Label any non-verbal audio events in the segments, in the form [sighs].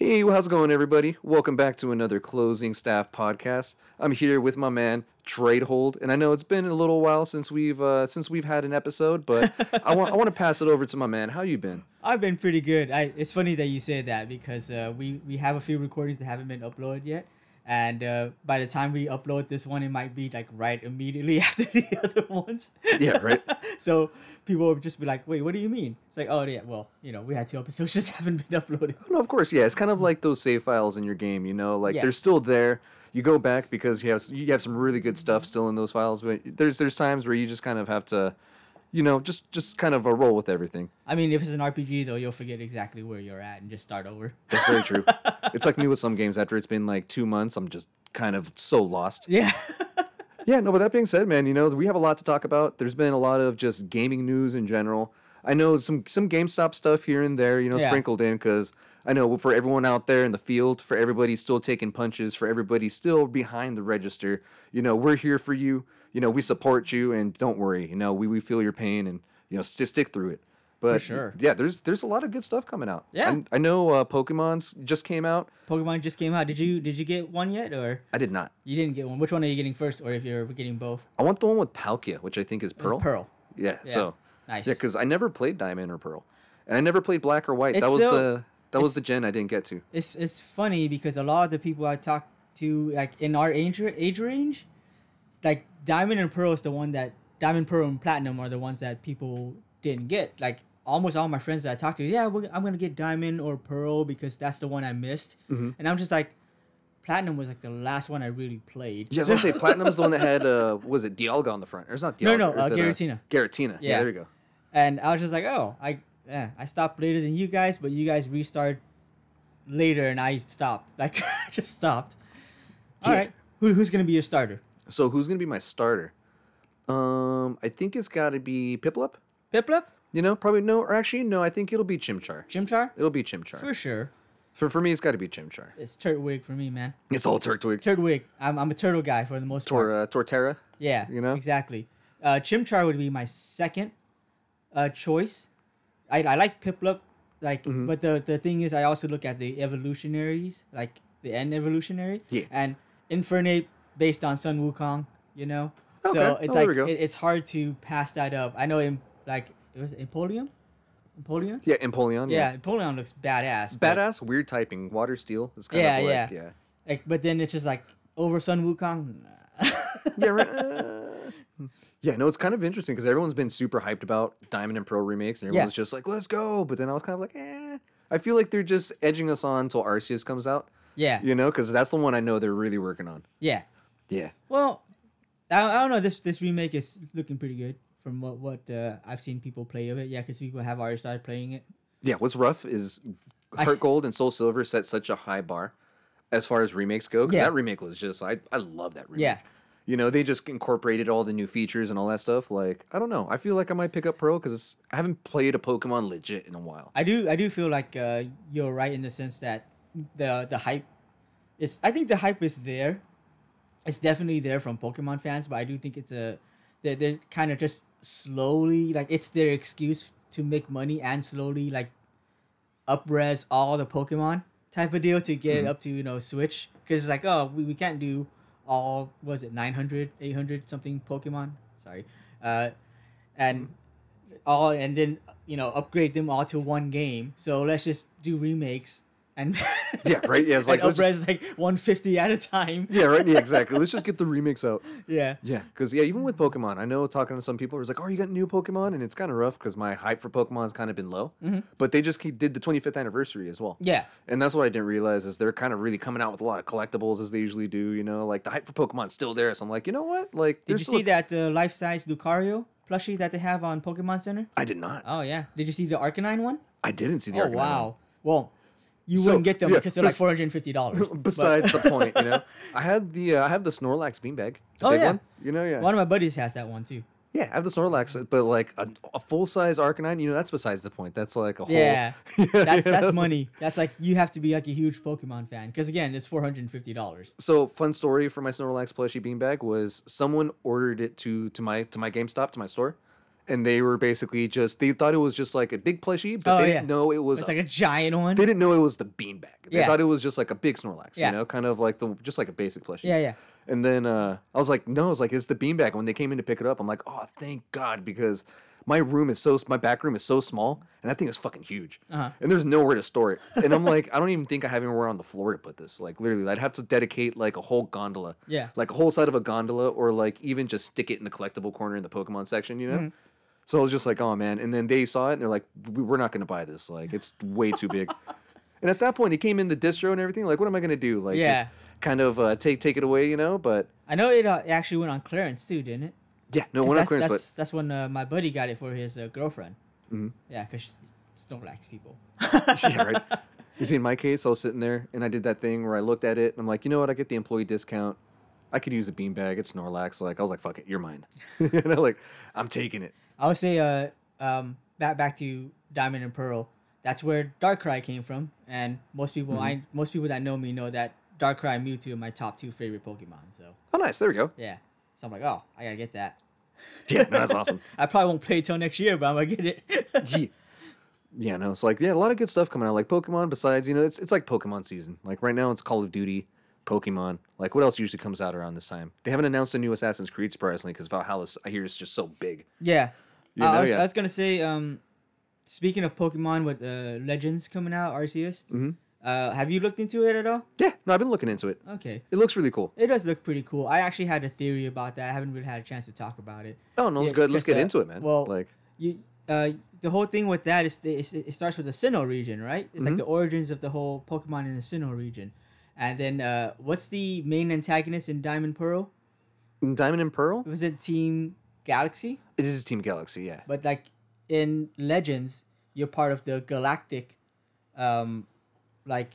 Hey, how's it going, everybody? Welcome back to another Closing Staff podcast. I'm here with my man Trade Hold, and I know it's been a little while since we've uh, since we've had an episode, but [laughs] I want I want to pass it over to my man. How you been? I've been pretty good. I, it's funny that you say that because uh, we we have a few recordings that haven't been uploaded yet, and uh, by the time we upload this one, it might be like right immediately [laughs] after the other ones. Yeah, right. [laughs] so people will just be like, "Wait, what do you mean?" It's like, "Oh yeah, well, you know, we had two episodes [laughs] just haven't been uploaded." No, of course, yeah. It's kind of like those save files in your game, you know, like Yeah. they're still there. You go back because you have you have some really good stuff still in those files, but there's there's times where you just kind of have to, you know, just just kind of a roll with everything. I mean, if it's an RPG though, you'll forget exactly where you're at and just start over. That's very true. [laughs] it's like me with some games. After it's been like two months, I'm just kind of so lost. Yeah. [laughs] Yeah, no, but that being said, man, you know, we have a lot to talk about. There's been a lot of just gaming news in general. I know some some GameStop stuff here and there, you know, Yeah. sprinkled in because I know for everyone out there in the field, for everybody still taking punches, for everybody still behind the register, you know, we're here for you. You know, we support you, and don't worry, you know, we, we feel your pain, and you know, st- stick through it. But sure. yeah, there's there's a lot of good stuff coming out. Yeah. I, I know uh, Pokemon's just came out. Pokemon just came out. Did you did you get one yet, or I did not. you didn't get one? Which one are you getting first, or if you're getting both? I want the one with Palkia, which I think is Pearl. Pearl. Yeah, Yeah. so Nice. yeah, because I never played Diamond or Pearl, and I never played Black or White. It's that was still- the that was the gen I didn't get to. it's it's funny because a lot of the people I talk to, like in our age age range, like Diamond and Pearl is the one that Diamond, Pearl, and Platinum are the ones that people didn't get. Like almost all my friends that I talked to, yeah, we're, I'm gonna get Diamond or Pearl because that's the one I missed, Mm-hmm. and I'm just like, Platinum was like the last one I really played. Yeah, I was gonna say [laughs] Platinum's the one that had uh, was it Dialga on the front? Or it's not No, Dialga. no, is uh, it, Giratina. Giratina. Yeah. Yeah. there you go. and I was just like, oh, I yeah, I stopped later than you guys, but you guys restart later, and I stopped. [laughs] Like, [laughs] just stopped. All Yeah. right, Who, who's gonna be your starter? So who's gonna be my starter? Um, I think it's got to be Piplup. Piplup, You know, probably no, or actually no. I think it'll be Chimchar. Chimchar, It'll be Chimchar. for sure. For for me, it's got to be Chimchar. It's Turtwig for me, man. It's all Turtwig. Turtwig. I'm, I'm a turtle guy for the most Tor part. uh, Torterra. Yeah, you know? exactly. Uh, Chimchar would be my second uh, choice. I, I like Piplup, like, Mm-hmm. but the the thing is, I also look at the evolutionaries, like the end evolutionary, Yeah. and Infernape based on Sun Wukong. You know, so it's Oh, like it, it's hard to pass that up. I know him like it was Empoleon, Empoleon. Yeah, Empoleon. Yeah, Empoleon looks badass. but- Badass, weird typing, water steel. It's kind Yeah, of like, yeah. yeah. Like, but then it's just like over Sun Wukong. nah. yeah, right. [laughs] uh, yeah, no, it's kind of interesting because everyone's been super hyped about Diamond and Pearl remakes, and Yeah. everyone's just like, "Let's go!" But then I was kind of like, "Eh." I feel like they're just edging us on until Arceus comes out, yeah, you know, because that's the one I know they're really working on. yeah. Yeah, Well, I, I don't know. This this remake is looking pretty good from what what uh, I've seen people play of it. Yeah, because people have already started playing it. yeah. What's rough is I- Heart Gold and Soul Silver set such a high bar as far as remakes go. Yeah. that remake was just I I love that remake. Yeah. You know, they just incorporated all the new features and all that stuff. Like, I don't know. I feel like I might pick up Pearl because I haven't played a Pokemon legit in a while. I do I do feel like uh, you're right in the sense that the the hype is. I think the hype is there. It's definitely there from Pokemon fans, but I do think it's a they're, they're kind of just slowly like it's their excuse to make money and slowly like upres all the Pokemon type of deal to get up to you know Switch. Because it's like oh we, we can't do all was it 900 800 something Pokemon? Sorry. Uh and all and then you know upgrade them all to one game. So let's just do remakes and Yeah, right? Yeah, it's [laughs] like, just- like 150 at a time Yeah, right. Yeah, exactly. Let's just [laughs] get the remix out. yeah Yeah, because yeah, even with Pokemon, I know talking to some people, it's like, oh, you got new Pokemon, and it's kind of rough because my hype for Pokemon has kind of been low. But they just keep, did the 25th anniversary as well. yeah And that's what I didn't realize is they're kind of really coming out with a lot of collectibles as they usually do. You know, like the hype for Pokemon's still there. So I'm like, you know what? Like, did you see that uh, life-size Lucario plushie that they have on Pokemon Center I did not. oh yeah did you see the Arcanine one I didn't see the oh Arcanine wow well you So, wouldn't get them yeah, because they're like four hundred and fifty dollars. [laughs] Besides the [laughs] point, you know, I had the uh, I have the Snorlax beanbag. The Oh, big yeah. one. You know, yeah. one of my buddies has that one too. Yeah, I have the Snorlax, but like a, a full size Arcanine, you know, that's besides the point. That's like a whole. Yeah, [laughs] Yeah, that's yeah, that's money. That's like you have to be like a huge Pokemon fan because again, it's four hundred and fifty dollars. So fun story for my Snorlax plushie beanbag was someone ordered it to to my to my GameStop to my store, and they were basically just they thought it was just like a big plushie, but Oh, they didn't know it was. It's a- like a giant one. they didn't know it was the beanbag. They Yeah. thought it was just like a big Snorlax, Yeah. you know, kind of like the just like a basic plushie. Yeah, yeah. And then uh, I was like, no, I was like, it's the beanbag. And when they came in to pick it up, I'm like, oh, thank God, because my room is so my back room is so small, and that thing is fucking huge, Uh-huh. and there's nowhere to store it. And I'm like, [laughs] I don't even think I have anywhere on the floor to put this. Like literally, I'd have to dedicate like a whole gondola, Yeah. like a whole side of a gondola, or like even just stick it in the collectible corner in the Pokemon section, you know. Mm-hmm. So I was just like, oh man. And then they saw it and they're like, "We- we're not gonna buy this. Like it's way too big. [laughs] and at that point, it came in the distro and everything. Like, what am I gonna do? Like, Yeah. just kind of uh, take take it away, you know? But I know it, uh, actually went on clearance too, didn't it? yeah, no, 'Cause we're not that's, clearance, that's, that's when uh, my buddy got it for his uh, girlfriend. Mhm. Yeah, because Snorlax people. but [laughs] yeah, right. [laughs] You see, in my case, I was sitting there and I did that thing where I looked at it and I'm like, you know what? I get the employee discount. I could use a beanbag. It's Snorlax. Like I was like, fuck it, you're mine. you know, like I'm taking it. I would say uh um back back to Diamond and Pearl. That's where Darkrai came from, and most people Mm-hmm. I most people that know me know that Darkrai and Mewtwo are my top two favorite Pokemon. So Oh, nice. There we go. yeah, so I'm like, oh, I gotta get that. [laughs] Yeah, no, that's [laughs] awesome. I probably won't play till next year, but I'm gonna get it. [laughs] yeah. Yeah, no, it's like yeah, a lot of good stuff coming out. Like Pokemon. Besides, you know, it's it's like Pokemon season. Like right now, it's Call of Duty, Pokemon. Like what else usually comes out around this time? They haven't announced a new Assassin's Creed surprisingly because Valhalla, I hear, is just so big. yeah, You know, I, was, yeah. I was gonna say um, speaking of Pokemon with uh, Legends coming out, Arceus. Mhm. Uh, have you looked into it at all? Yeah, no, I've been looking into it. Okay. It looks really cool. It does look pretty cool. I actually had a theory about that. I haven't really had a chance to talk about it. Oh no, let's Yeah, go. Let's get uh, into it, man. well, like you uh the whole thing with that is the, it starts with the Sinnoh region, right? It's like Mhm. the origins of the whole Pokemon in the Sinnoh region. And then uh what's the main antagonist in Diamond Pearl? Diamond and Pearl. Was it Team Galaxy? This is Team Galaxy. Yeah. But like in Legends, you're part of the galactic um like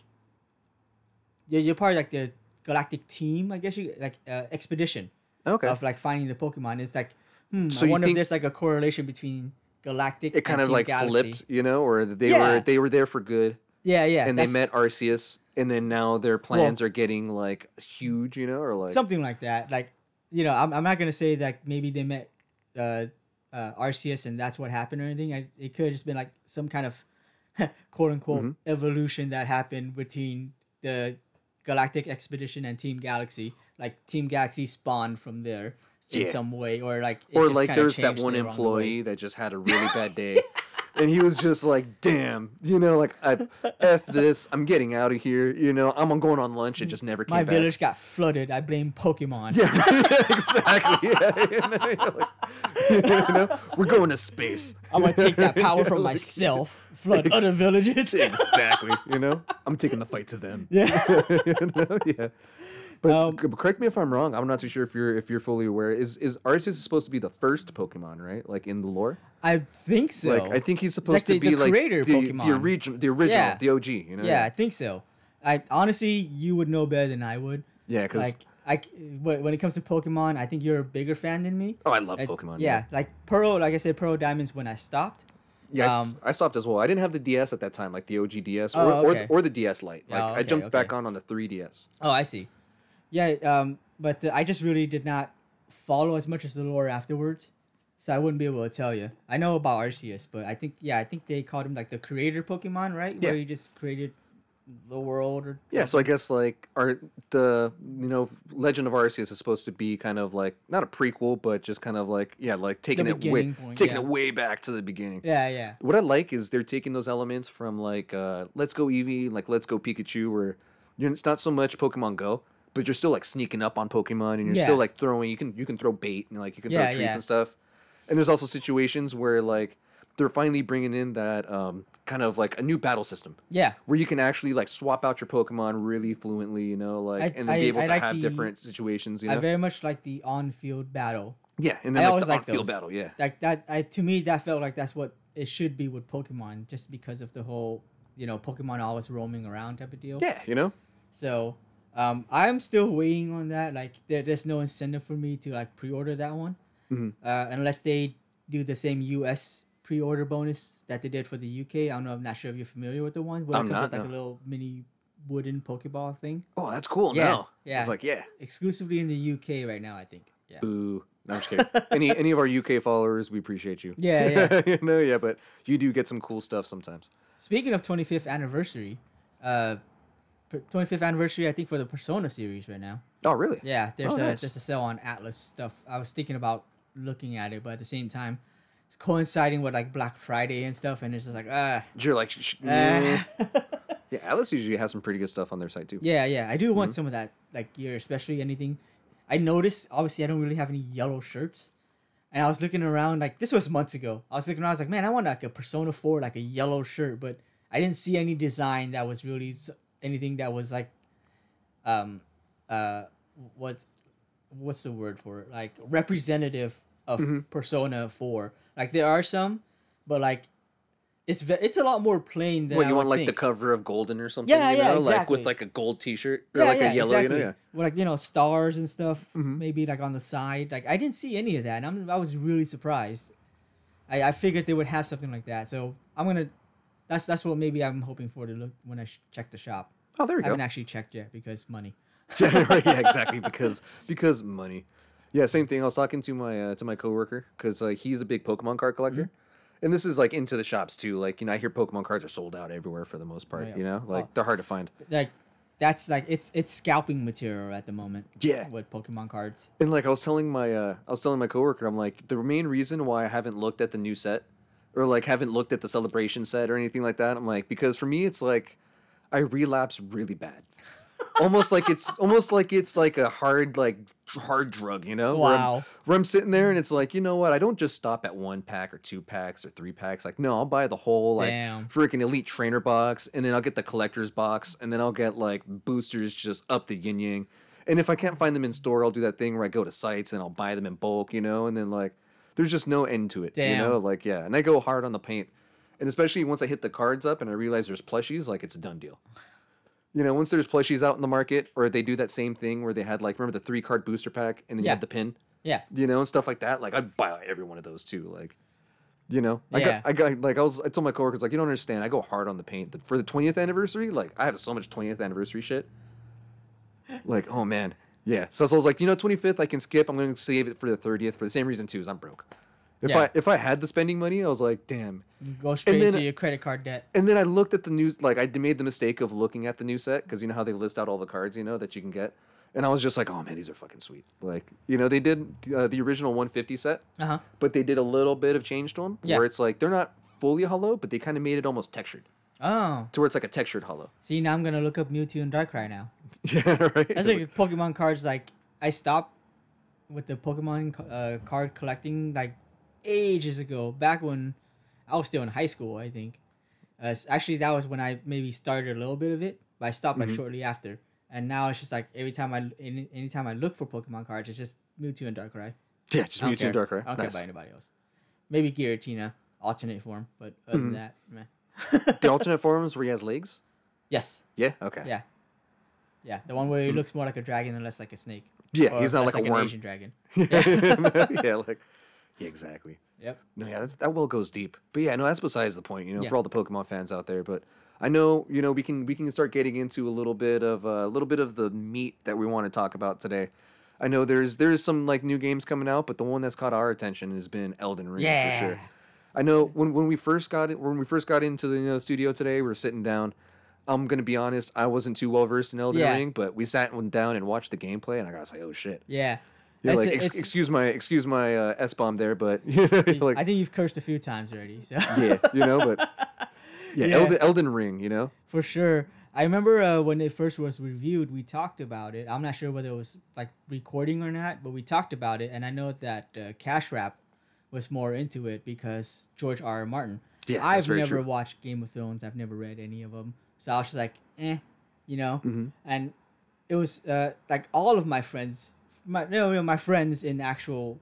you're, you're part of like the galactic team, I guess you like uh, expedition Okay. of like finding the Pokemon. It's like hmm, So I wonder if there's like a correlation between galactic it kind of Team like Galaxy. flipped, you know, or they Yeah. were they were there for good, Yeah, yeah. and they met Arceus, and then now their plans are getting like huge, you know, or like something like that. Like, you know, I'm, I'm not gonna say that maybe they met uh, uh, Arceus and that's what happened or anything. I, it could have just been like some kind of [laughs] quote unquote Mm-hmm. evolution that happened between the Galactic Expedition and Team Galaxy. Like Team Galaxy spawned from there in Yeah. some way, or like it or just like there's that one there the employee that just had a really bad day [laughs] and he was just like damn you know like I, f this i'm getting out of here you know i'm going on lunch it just never came back. My back village got flooded. I blame Pokemon. yeah [laughs] exactly yeah, [laughs] you know, [laughs] you know, we're going to space I'm gonna take that power from Like, myself, flood other villages. exactly you know i'm taking the fight to them yeah. you know yeah but, Um, correct me if I'm wrong. I'm not too sure if you're if you're fully aware. Is is Arceus supposed to be the first Pokemon, right? Like in the lore. I think so. Like I think he's supposed the- to be the like creator the, Pokemon. the original, the original, Yeah. the OG. You know? Yeah, I think so. I honestly, you would know better than I would. yeah. Because Like, I when it comes to Pokemon, I think you're a bigger fan than me. oh, I love It's- Pokemon. Yeah, like Pearl, like I said, Pearl Diamonds when I stopped. yeah. Um, I, stopped as well. I didn't have the DS at that time, like the OG DS or Oh, or, okay. the, or the DS Lite. Like Oh, I okay, jumped back on on the 3DS. Oh, I see. Yeah, um, but uh, I just really did not follow as much as the lore afterwards, so I wouldn't be able to tell you. I know about Arceus, but I think yeah, I think they called him like the creator Pokemon, right? Yeah. Where he just created the world or Yeah, so I guess like our the you know Legend of Arceus is supposed to be kind of like not a prequel, but just kind of like yeah, like taking it way point, taking yeah. it way back to the beginning. yeah, yeah, What I like is they're taking those elements from like uh Let's Go Eevee, like Let's Go Pikachu, where you're it's not so much Pokemon Go, but you're still like sneaking up on Pokemon and you're Yeah. still like throwing. You can you can throw bait and like you can Yeah, throw treats and stuff. And there's also situations where like they're finally bringing in that um kind of like a new battle system yeah. where you can actually like swap out your Pokemon really fluently, you know, like I- and then I- be able I to like have the- different situations, you I very much like the on-field battle. yeah, and I then like always the like on-field those. battle, yeah. Like that, I to me that felt like that's what it should be with Pokemon, just because of the whole, you know, Pokemon always roaming around type of deal. Yeah, you know. So, um, I'm still waiting on that. Like, there, there's no incentive for me to like pre-order that one, Mhm. uh, unless they do the same U.S. pre-order bonus that they did for the UK. I don't know. I'm not sure if you're familiar with the one where I'm it comes not, with like no. a little mini wooden Pokeball thing, Oh, that's cool. Yeah, now. yeah. It's like, yeah. exclusively in the UK right now. I think. Yeah. Boo. No, I'm just kidding. any any of our UK followers, we appreciate you. Yeah, yeah. [laughs] know, yeah, but you do get some cool stuff sometimes. Speaking of 25th anniversary, uh, 25th anniversary, I think for the Persona series right now. Oh, really? Yeah, there's Oh, a nice. there's a sale on Atlus stuff. I was thinking about looking at it, but at the same time, it's coinciding with like Black Friday and stuff, and it's just like ah. You're like, sh- [laughs] ah. [laughs] yeah. Atlus usually has some pretty good stuff on their site too. yeah, yeah. I do Mm-hmm. want some of that like gear, especially anything. I noticed obviously I don't really have any yellow shirts. And I was looking around like this was months ago. I was looking around, I was like, man, I want like a Persona 4, like a yellow shirt, but I didn't see any design that was really anything that was like um uh what what's the word for it? Like representative of Mm-hmm. Persona 4. Like there are some, but like it's ve- it's a lot more plain than What you want, like think. the cover of Golden or something? Yeah, you yeah, know? Like exactly. with like a gold T-shirt or like a yellow. exactly. You know, yeah. Like you know stars and stuff, Mm-hmm. maybe like on the side. Like I didn't see any of that, and I'm, I was really surprised. I, I figured they would have something like that, so I'm gonna. That's that's what maybe I'm hoping for to look when I sh- check the shop. Oh, there I we go. I haven't actually checked yet because money. [laughs] right, [laughs] yeah, exactly. Because because money. Yeah, same thing. I was talking to my uh, to my coworker because like he's a big Pokemon card collector, Mm-hmm. and this is like into the shops too. Like you know, I hear Pokemon cards are sold out everywhere for the most part. Oh, yeah. You know, like Oh. they're hard to find. Like that's like it's it's scalping material at the moment. Yeah. With Pokemon cards. And like I was telling my uh, I was telling my coworker, I'm like the main reason why I haven't looked at the new set, or like haven't looked at the celebration set or anything like that. I'm like because for me it's like I relapse really bad. almost like it's [laughs] almost like it's like a hard like hard drug, you know? Where I'm, Wow. where I'm sitting there and it's like, you know what? I don't just stop at one pack or two packs or three packs. Like, no, I'll buy the whole like Damn. freaking elite trainer box, and then I'll get the collector's box, and then I'll get like boosters just up the yin yang. And if I can't find them in store, I'll do that thing where I go to sites and I'll buy them in bulk, you know, and then like there's just no end to it. You know, like yeah. And I go hard on the paint. And especially once I hit the cards up and I realize there's plushies, like it's a done deal. You know, once there's plushies out in the market, or they do that same thing where they had like remember the three card booster pack and then you had the pin, Yeah. you know, and stuff like that. Like I'd buy every one of those too. Like, you know, I Yeah. got I got like I was I told my coworkers like you don't understand. I go hard on the paint for the 20th anniversary. Like I have so much 20th anniversary shit. Like oh man, yeah. So, so I was like, you know, 25th I can skip. I'm going to save it for the 30th for the same reason too. Is I'm broke. If Yeah. I if I had the spending money, I was like, damn. You go straight then- to your credit card debt. And then I looked at the news, like I made the mistake of looking at the new set because you know how they list out all the cards, you know, that you can get. And I was just like, oh man, these are fucking sweet. Like, you know, they did uh, the original 150 set, Uh huh. but they did a little bit of change to them Yeah. where it's like they're not fully hollow, but they kind of made it almost textured Oh. to where it's like a textured hollow. See, now I'm gonna look up Mewtwo and Darkrai now. [laughs] yeah, right. That's like Pokemon cards. Like I stopped with the Pokemon uh, card collecting like ages ago. Back when I was still in high school, I think. Uh, actually, that was when I maybe started a little bit of it, but I stopped like shortly after. And now it's just like every time I any anytime I look for Pokemon cards, it's just Mewtwo and Darkrai. yeah, just Mewtwo and care. Darkrai. I don't Nice. care about anybody else. Maybe Giratina, alternate form, but other Mm-hmm. than that, meh. The alternate forms where he has legs. yes, Yeah. Okay. yeah, yeah. The one where he looks more like a dragon and less like a snake. Yeah, Or he's not less like a worm. Asian dragon. [laughs] [laughs] yeah, like yeah, exactly. Yep. No, yeah, that, that well goes deep. But yeah, no, that's besides the point. You know, Yeah. for all the Pokemon fans out there. But I know, you know, we can we can start getting into a little bit of uh, a little bit of the meat that we want to talk about today. I know there's there's some like new games coming out, but the one that's caught our attention has been Elden Ring Yeah. for sure. I know when when we first got it when we first got into the you know, studio today, we were sitting down. I'm gonna be honest, I wasn't too well versed in Elden Yeah. Ring, but we sat down and watched the gameplay, and I gotta say, oh shit. Yeah. You're That's like, it, ex- it's- excuse my excuse my uh, s bomb there, but [laughs] you know, like I think you've cursed a few times already. So [laughs] yeah, you know, but [laughs] yeah, Yeah. Elden, Elden Ring, you know, for sure. I remember uh, when it first was reviewed, we talked about it. I'm not sure whether it was like recording or not, but we talked about it, and I know that uh, Cash Rap was more into it because George R. R. Martin. Yeah, I've never true. watched Game of Thrones. I've never read any of them, so I was just like, eh, you know. Mm-hmm. And it was uh, like all of my friends, my no, no, my friends in actual,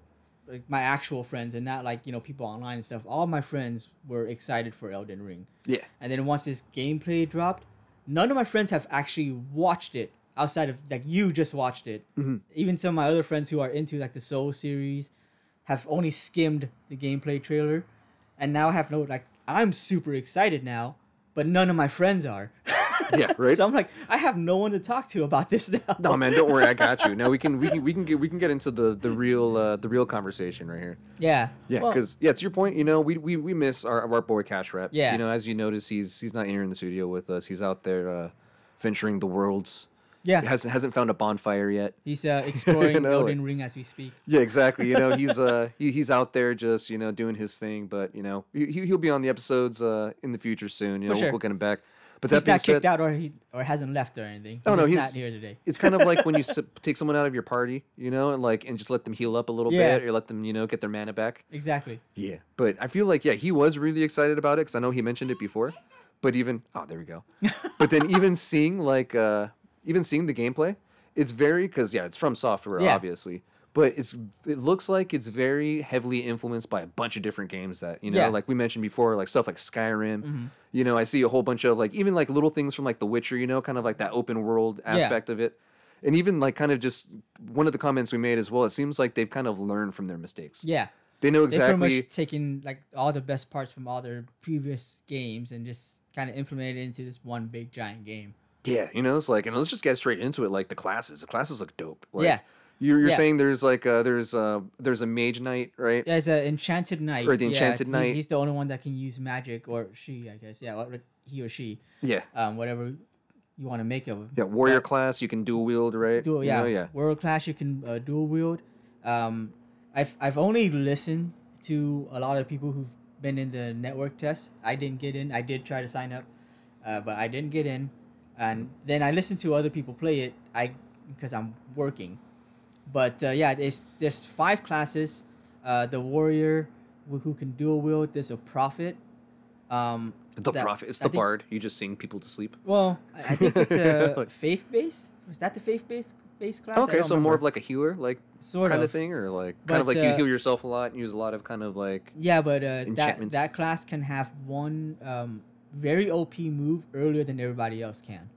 like my actual friends, and not like you know people online and stuff. All my friends were excited for Elden Ring. yeah, And then once this gameplay dropped, none of my friends have actually watched it outside of like you just watched it. Mm-hmm. Even some of my other friends who are into like the Soul series have only skimmed the gameplay trailer, and now I have no like I'm super excited now, but none of my friends are. [laughs] Yeah, right? So I'm like, I have no one to talk to about this now. No man, don't worry, I got you. Now we can we can we can get we can get into the the real uh, the real conversation right here. Yeah. Yeah, Well, because yeah, to your point, you know, we we, we miss our our boy Cash Rep. Yeah. you know, as you notice, he's he's not here in the studio with us. He's out there uh, venturing the worlds. Yeah. Hasn't hasn't found a bonfire yet. He's uh, [laughs] exploring know, Elden Ring as we speak. Yeah, exactly. You know, [laughs] he's uh he, he's out there just you know doing his thing. But you know, he he- he'll be on the episodes uh in the future soon. You For know, sure. we'll, get him back. But He's that being not kicked said, out or he or hasn't left or anything. Oh, no, he's, he's- not here today. it's kind of like when you [laughs] s- take someone out of your party, you know, and like and just let them heal up a little Yeah. bit, or let them you know get their mana back. Exactly. Yeah, but I feel like yeah, he was really excited about it because I know he mentioned it before. But even oh, there we go. but then even seeing like uh even seeing the gameplay, it's very because yeah, it's FromSoftware Yeah. obviously, but it's it looks like it's very heavily influenced by a bunch of different games that you know, Yeah. Mm-hmm. like we mentioned before, like stuff like Skyrim. You know, I see a whole bunch of like even like little things from like The Witcher. You know, kind of like that open world aspect of it. And even like kind of just one of the comments we made as well, it seems like they've kind of learned from their mistakes. Yeah. They know exactly. They pretty exactly. much taken like all the best parts from all their previous games and just kind of implemented it into this one big giant game. Yeah, you know, it's like, and let's just get straight into it. Like the classes, the classes look dope. Like, Yeah. you're, you're Yeah. saying there's like uh there's uh there's a mage knight, right? There's a enchanted knight. Or the enchanted he's- knight. He's, the only one that can use magic, or she, I guess. Yeah, what- he or she, Yeah, um, whatever you want to make of him. yeah. Warrior But- class, you can dual wield, right? dual You yeah, know, yeah. world class you can uh, dual wield um i've i've only listened to a lot of people who've been in the network test i didn't get in i did try to sign up uh, but i didn't get in and then i listen to other people play it i because i'm working. But uh, yeah there's there's five classes. Uh, the warrior who can dual wield there's a prophet um The that- prophet, it's the think- bard. You just sing people to sleep. well i, I think it's a [laughs] [laughs] faith base? Was that the faith base base class? Okay, so more of like a healer, like sort kind of. of thing, or like kind of But, like you uh, heal yourself a lot and use a lot of kind of like Yeah, but uh, that that class can have one um, very OP move earlier than everybody else can.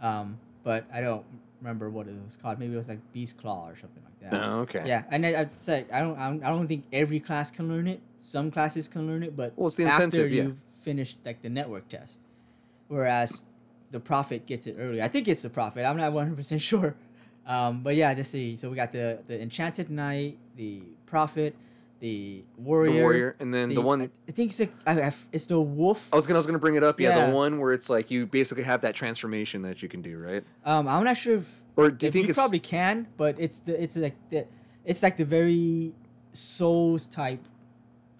Um, but I don't remember what it was called. Maybe it was like Beast Claw or something like that. oh, okay. Yeah, and I, I said I don't, I don't think every class can learn it. Some classes can learn it, but Well, it's the after incentive, yeah. you finish like the network test, whereas the prophet gets it early. I think it's the prophet. I'm not 100 percent [laughs] sure. Um, but yeah, let's see. So we got the the enchanted knight, the prophet, the warrior, The warrior, and then the, one I, I think it's like, I, it's the wolf. I was gonna I was gonna bring it up. Yeah, Yeah. the one where it's like you basically have that transformation that you can do, right? Um, I'm not sure if, Or do you think you probably can, but it's the it's like the it's like the very souls type.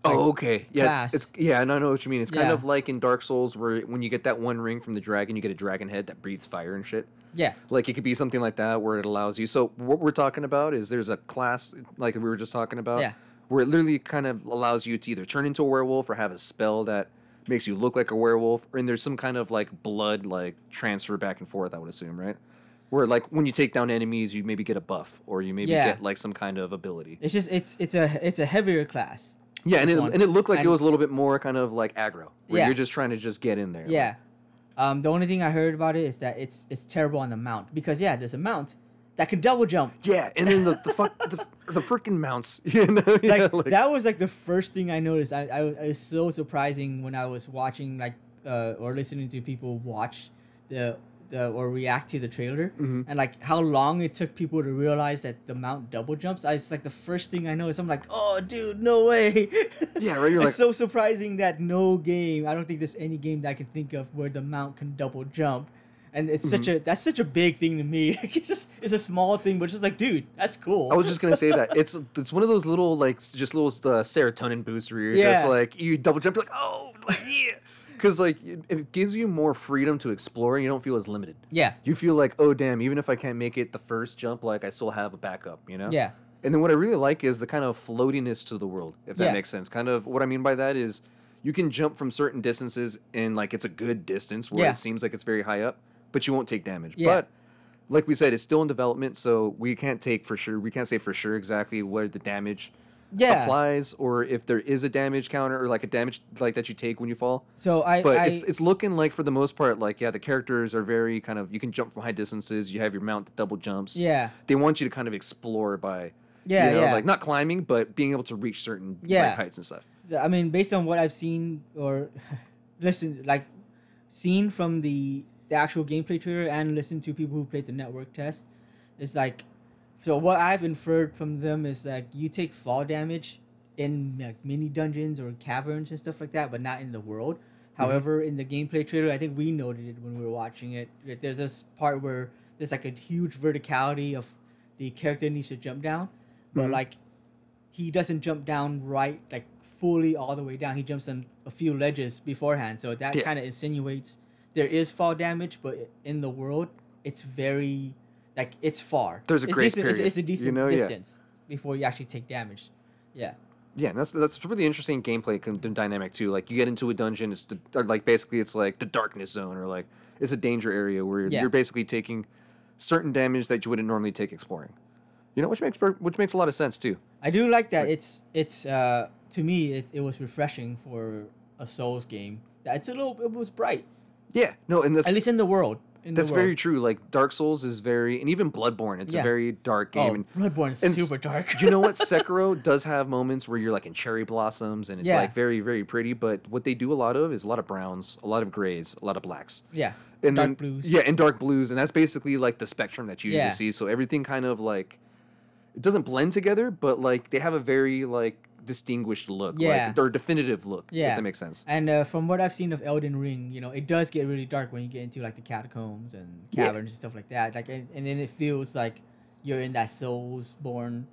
like, Oh, okay. Yeah, it's, it's yeah, and I know what you mean. It's kind Yeah. of like in Dark Souls where when you get that one ring from the dragon, you get a dragon head that breathes fire and shit. Yeah, Like it could be something like that where it allows you. So what we're talking about is there's a class like we were just talking about, Yeah. Where it literally kind of allows you to either turn into a werewolf or have a spell that makes you look like a werewolf, and there's some kind of like blood like transfer back and forth. I would assume, right? Where like when you take down enemies, you maybe get a buff or you maybe Yeah. get like some kind of ability. it's just it's it's a it's a heavier class. Yeah, and it, one. and it looked like it was a little bit more kind of like aggro, where Yeah. you're just trying to just get in there. like- Yeah. Um, the only thing I heard about it is that it's it's terrible on the mount because yeah, there's a mount that can double jump. yeah, and then the the fuck the, the freaking mounts, [laughs] you know, Like, yeah, like- that was like the first thing I noticed. I, I was so surprising when I was watching like uh, or listening to people watch the the or react to the trailer Mm-hmm. and like how long it took people to realize that the mount double jumps. I it's like the first thing I noticed. I'm like, oh dude, no way. [laughs] Yeah, right, you're [laughs] it's like- so surprising that no game. I don't think there's any game that I can think of where the mount can double jump. And it's such Mm-hmm. a that's such a big thing to me. [laughs] it's just it's a small thing, but it's just like, dude, that's cool. I was just gonna say that [laughs] it's it's one of those little like just little uh, serotonin boosts where you're just like you double jump, you're like oh like yeah, because like it, it gives you more freedom to explore, and you don't feel as limited. yeah. You feel like oh damn, even if I can't make it the first jump, like I still have a backup, you know? Yeah. And then what I really like is the kind of floatiness to the world, if that Yeah. makes sense. Kind of what I mean by that is you can jump from certain distances and like it's a good distance where Yeah. it seems like it's very high up, but you won't take damage. Yeah. But like we said, it's still in development, so we can't take for sure. We can't say for sure exactly where the damage Yeah. applies, or if there is a damage counter or like a damage like that you take when you fall. So I, But I it's it's looking like for the most part, like yeah, the characters are very kind of you can jump from high distances. You have your mount that double jumps. yeah. They want you to kind of explore by Yeah, you know, yeah. like not climbing, but being able to reach certain Yeah. like, heights and stuff. So, I mean, based on what I've seen or [laughs] listen, like seen from the the actual gameplay trailer and listen to people who played the network test, it's like, so what I've inferred from them is like you take fall damage in like mini dungeons or caverns and stuff like that, but not in the world. However, in the gameplay trailer, I think we noted it when we were watching it. There's this part where there's like a huge verticality of the character needs to jump down, but Mhm. like he doesn't jump down right like fully all the way down. He jumps on a few ledges beforehand, so that Yeah. kind of insinuates there is fall damage, but in the world, it's very like it's far. There's a It's grace decent- it's- period, It's, a you decent know? Yeah. distance before you actually take damage. Yeah. Yeah, and that's that's really interesting gameplay con- dynamic too. Like you get into a dungeon, it's the, like basically it's like the darkness zone, or like it's a danger area where Yeah. you're basically taking certain damage that you wouldn't normally take exploring. You know, which makes which makes a lot of sense too. I do like that. It's it's uh to me it, it was refreshing for a Souls game. That it's a little it was bright. Yeah, no, and that's At least in the world. In that's the very true. Like Dark Souls is very, and even Bloodborne, it's Yeah. a very dark Oh, game. and Bloodborne is and super dark. you know what? [laughs] Sekiro does have moments where you're like in cherry blossoms and it's Yeah. like very, very pretty. But what they do a lot of is a lot of browns, a lot of grays, a lot of blacks. yeah. and dark then blues. yeah, and dark blues, and that's basically like the spectrum that you usually Yeah. see. So everything kind of like it doesn't blend together, but like they have a very like distinguished look, Yeah. like or definitive look. Yeah. if that makes sense. And uh, from what I've seen of Elden Ring, you know, it does get really dark when you get into like the catacombs and Yeah. caverns and stuff like that. Like, and, and then it feels like you're in that Soulsborne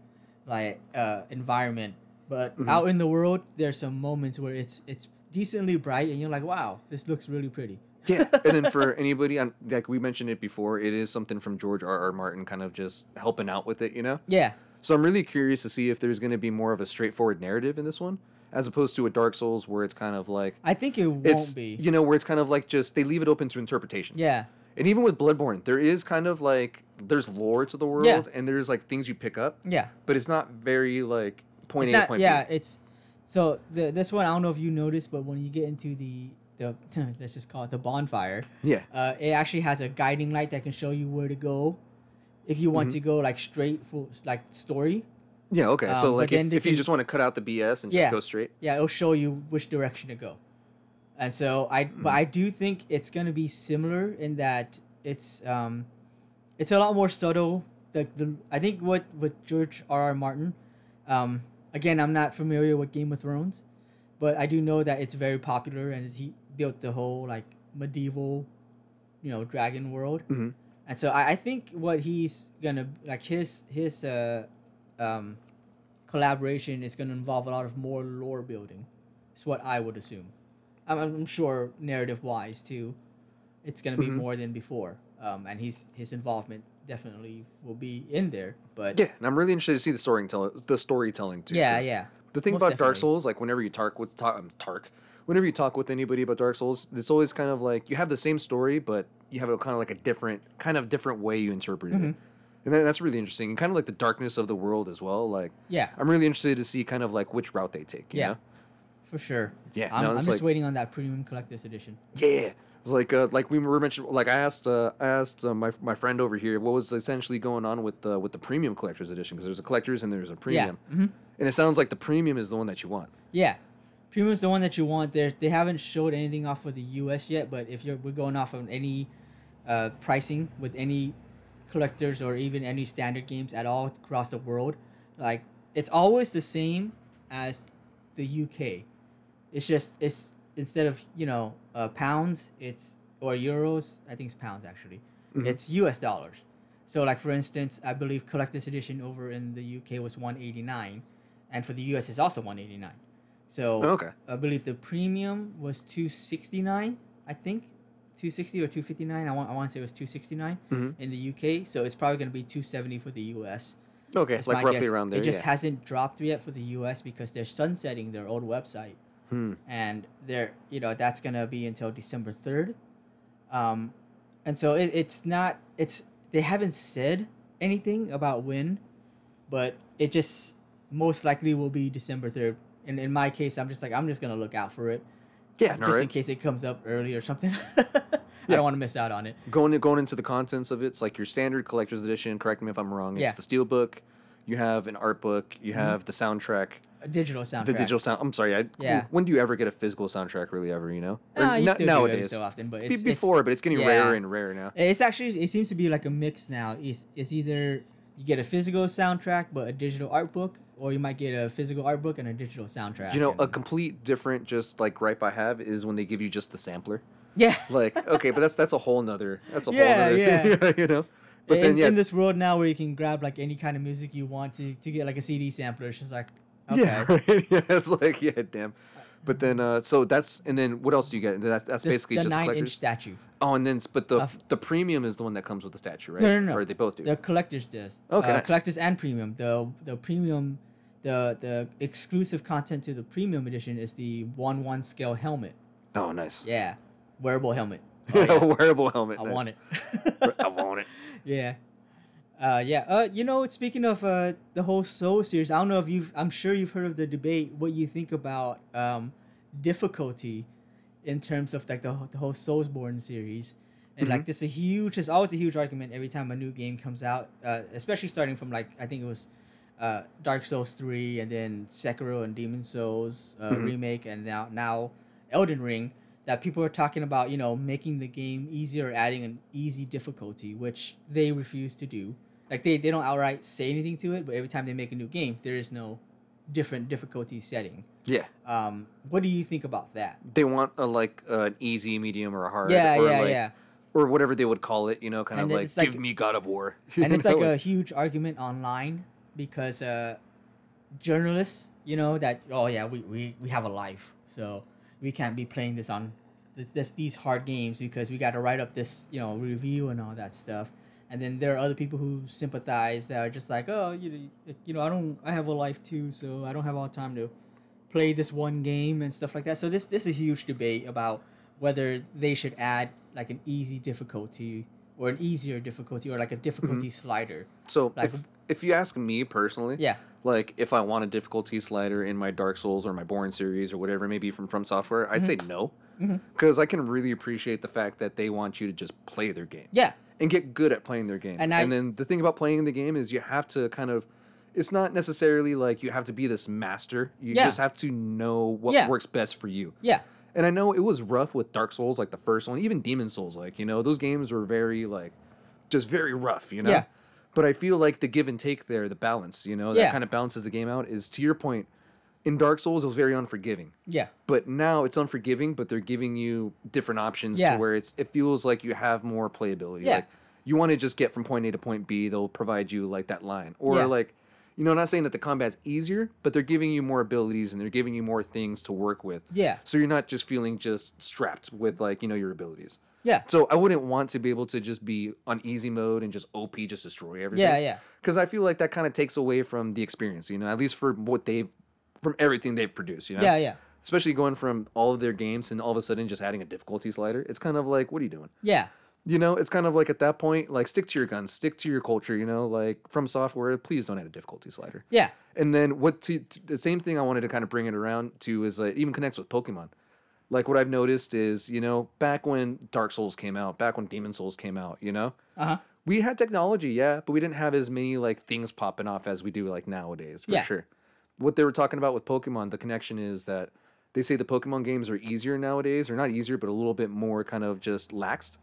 like uh, environment. But Mhm. out in the world, there's some moments where it's it's decently bright, and you're like, wow, this looks really pretty. Yeah, [laughs] and then for anybody, on like we mentioned it before, it is something from George R. R. Martin, kind of just helping out with it, you know. Yeah, So I'm really curious to see if there's going to be more of a straightforward narrative in this one, as opposed to a Dark Souls where it's kind of like I think it won't it's be. you know where it's kind of like just they leave it open to interpretation. Yeah, And even with Bloodborne, there is kind of like there's lore to the world Yeah. and there's like things you pick up, yeah. but it's not very like point it's A not, point yeah, B. it's so the this one I don't know if you noticed, but when you get into the the [laughs] let's just call it the bonfire, Yeah. uh, it actually has a guiding light that can show you where to go. If you Mm-hmm. want to go like straight for like story, Yeah, okay. Um, so like if, if you just want to cut out the BS and just Yeah. go straight. yeah, it'll show you which direction to go. And so I, but Mm. I do think it's gonna be similar in that it's um, it's a lot more subtle. The, the I think what with George R. R. Martin, um, again I'm not familiar with Game of Thrones, but I do know that it's very popular and he built the whole like medieval, you know, dragon world. Mhm. And so I, I think what he's gonna like his his uh, um, collaboration is gonna involve a lot of more lore building. It's what I would assume. I'm, I'm sure narrative wise too, it's gonna be Mhm. more than before. Um, and he's his involvement definitely will be in there. But Yeah, and I'm really interested to see the storytelling, the storytelling too. Yeah, yeah, The thing about Dark. Souls, like whenever you talk with talk, um, Tark, whenever you talk with anybody about Dark Souls, it's always kind of like you have the same story, but you have a kind of like a different, kind of different way you interpret it, Mhm. and that, that's really interesting. And kind of like the darkness of the world as well. Like yeah, I'm really interested to see kind of like which route they take. You Yeah. know? for sure. Yeah, I'm, no, I'm just like- waiting on that premium collector's edition. Yeah. It's like uh, like we were mentioned. Like I asked uh, I asked uh, my my friend over here what was essentially going on with the with the premium collector's edition because there's a collector's and there's a premium, Yeah. hmm and it sounds like the premium is the one that you want. Yeah. Premium's the one that you want. There, they haven't showed anything off of the U.S. yet, but if you're we're going off of any uh, pricing with any collectors or even any standard games at all across the world, like it's always the same as the UK. It's just it's instead of you know uh, pounds, it's or euros. I think it's pounds actually. Mhm. It's U.S. dollars. So like for instance, I believe collector's edition over in the UK was one eighty nine, and for the U.S. it's also one eighty nine. So okay. I believe the premium was two sixty nine. I think. 260 or 259 I want I want to say it was 269 Mhm. in the UK so it's probably going to be 270 for the US Okay, That's like roughly guess. around there. It just yeah. hasn't dropped yet for the US because they're sunsetting their old website, Hmm. and they're you know that's gonna be until December third, um, and so it, it's not it's they haven't said anything about when, but it just most likely will be December third. And in my case, I'm just like I'm just gonna look out for it, Yeah, no, just in case it comes up early or something. [laughs] I Yeah. don't want to miss out on it. Going going into the contents of it, it's like your standard collector's edition. Correct me if I'm wrong. It's Yeah. the steel book. You have an art book. You mm-hmm. have the soundtrack. a digital soundtrack. the digital sound. I'm sorry. I, Yeah. When do you ever get a physical soundtrack? Really, ever? You know? Or you na- still do every nowadays. so often, but Be- it's, it's- before, but it's getting yeah. rarer and rarer now. It's actually it seems to be like a mix now. It's it's either you get a physical soundtrack but a digital art book, or you might get a physical art book and a digital soundtrack. You know, and- a complete different just like gripe I have is when they give you just the sampler. yeah. [laughs] Like, okay, but that's that's a whole nother that's a Yeah, whole nother yeah. thing, [laughs] you know. But in, then yeah, in this world now where you can grab like any kind of music you want to to get like a CD sampler, it's just like okay. yeah, [laughs] right? yeah, it's like yeah, damn. But then uh so that's and then what else do you get? That's that's This- basically the just nine inch statue. Oh, and then but the Of- the premium is the one that comes with the statue, right? No, no, no. Or they both do. The collector's disc. Okay, uh, nice. collector's and premium. The the premium, the the exclusive content to the premium edition is the one one scale helmet. oh, nice. Yeah, wearable helmet. [laughs] Oh, Yeah, wearable helmet. I nice. want it. I want it. [laughs] Yeah. Uh, yeah. Uh, you know, speaking of uh, the whole Soul series, I don't know if you've. I'm sure you've heard of the debate. What you think about um, difficulty in terms of like the whole- the whole Soulsborne series, and like this is a huge. There's always a huge argument every time a new game comes out, uh, especially starting from like I think it was. Uh, Dark Souls three, and then Sekiro and Demon Souls uh, Mhm. remake, and now now Elden Ring. That people are talking about, you know, making the game easier, adding an easy difficulty, which they refuse to do. Like they, they don't outright say anything to it, but every time they make a new game, there is no different difficulty setting. Yeah. Um, what do you think about that? They want a like an easy, medium, or a hard. yeah, or yeah, like, yeah. Or whatever they would call it, you know, kind And of like, like- give me God of War. And it's [laughs] like a huge argument online because uh, journalists, you know, that oh yeah, we, we, we have a life, so we can't be playing this on this these hard games because we got to write up this you know review and all that stuff. And then there are other people who sympathize that are just like, oh, you know, you know, I don't, I have a life too, so I don't have all the time to play this one game and stuff like that. So this this is a huge debate about whether they should add like an easy difficulty or an easier difficulty or like a difficulty slider. So Like- if, if you ask me personally, Yeah. like if I want a difficulty slider in my Dark Souls or my Born series or whatever, it maybe from FromSoftware, I'd say no, Mhm. because I can really appreciate the fact that they want you to just play their game Yeah. and get good at playing their game. And And, then the thing about playing the game is you have to kind of. It's not necessarily like you have to be this master. You Yeah. just have to know what Yeah. works best for you. Yeah. And I know it was rough with Dark Souls, like the first one, even Demon Souls, like, you know, those games were very, like, just very rough, you know? Yeah. But I feel like the give and take there, the balance, you know, Yeah. that kind of balances the game out is to your point, in Dark Souls, it was very unforgiving. Yeah. But now it's unforgiving, but they're giving you different options Yeah. to where it's it feels like you have more playability. Yeah. Like you want to just get from point A to point B, they'll provide you like that line. Or Yeah. like you know, not saying that the combat's easier, but they're giving you more abilities and they're giving you more things to work with. Yeah. So you're not just feeling just strapped with like, you know, your abilities. Yeah. So I wouldn't want to be able to just be on easy mode and just OP just destroy everything. Yeah. Yeah. Because I feel like that kind of takes away from the experience, you know, at least for what they've from everything they've produced, you know? Yeah. Yeah. Especially going from all of their games and all of a sudden just adding a difficulty slider. It's kind of like, what are you doing? Yeah. You know, it's kind of like at that point, like stick to your guns, stick to your culture, you know, like FromSoftware, please don't add a difficulty slider. Yeah. And then what to, to the same thing I wanted to kind of bring it around to is like even connects with Pokemon. Like what I've noticed is, you know, back when Dark Souls came out, back when Demon Souls came out, you know, Uh huh. we had technology, yeah, but we didn't have as many like things popping off as we do like nowadays, for Yeah. sure. What they were talking about with Pokemon, the connection is that they say the Pokemon games are easier nowadays, or not easier, but a little bit more kind of just laxed,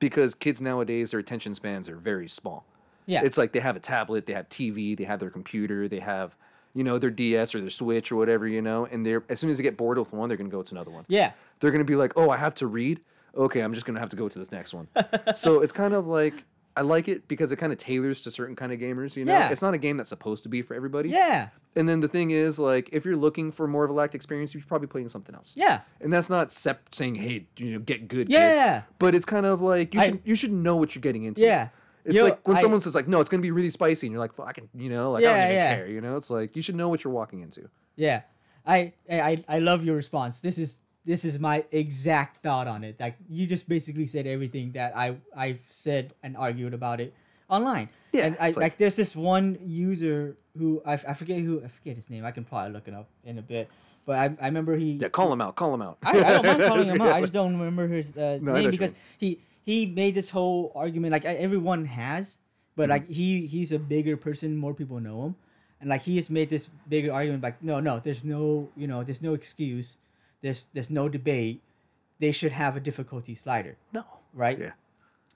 because kids nowadays their attention spans are very small. Yeah. It's like they have a tablet, they have TV, they have their computer, they have, you know, their DS or their Switch or whatever, you know, and they're as soon as they get bored with one, they're gonna go to another one yeah. they're to be like, "Oh, I have to read. Okay, I'm just to have to go to this next one." [laughs] so it's kind of like I like it because it kind of tailors to certain kind of gamers. You know, Yeah. it's not a game that's supposed to be for everybody. Yeah. And then the thing is, like, if you're looking for more of a lacked experience, you're probably playing something else. Yeah. And that's not sep- saying, "Hey, you know, get good." kid." Yeah. But it's kind of like you I- should you should know what you're getting into. Yeah. It's Yo, like when I- someone says like, "No, it's going to be really spicy," and you're like, "Fucking," you know, like I don't even yeah. care. You know, it's like you should know what you're walking into. Yeah. I I I love your response. This is this is my exact thought on it. Like you just basically said everything that I I've said and argued about it online. Yeah, And I like, like- there's this one user who I, I forget who I forget his name. I can probably look it up in a bit. But I, I remember he Yeah, call him out. Call him out. I, I don't mind calling him [laughs] out. I just don't remember his uh, [laughs] No, I know what name because he he made this whole argument like everyone has, but Mm-hmm. like he he's a bigger person, more people know him. and like he has made this bigger argument like no no there's no you know there's no excuse there's there's no debate they should have a difficulty slider No. right Yeah.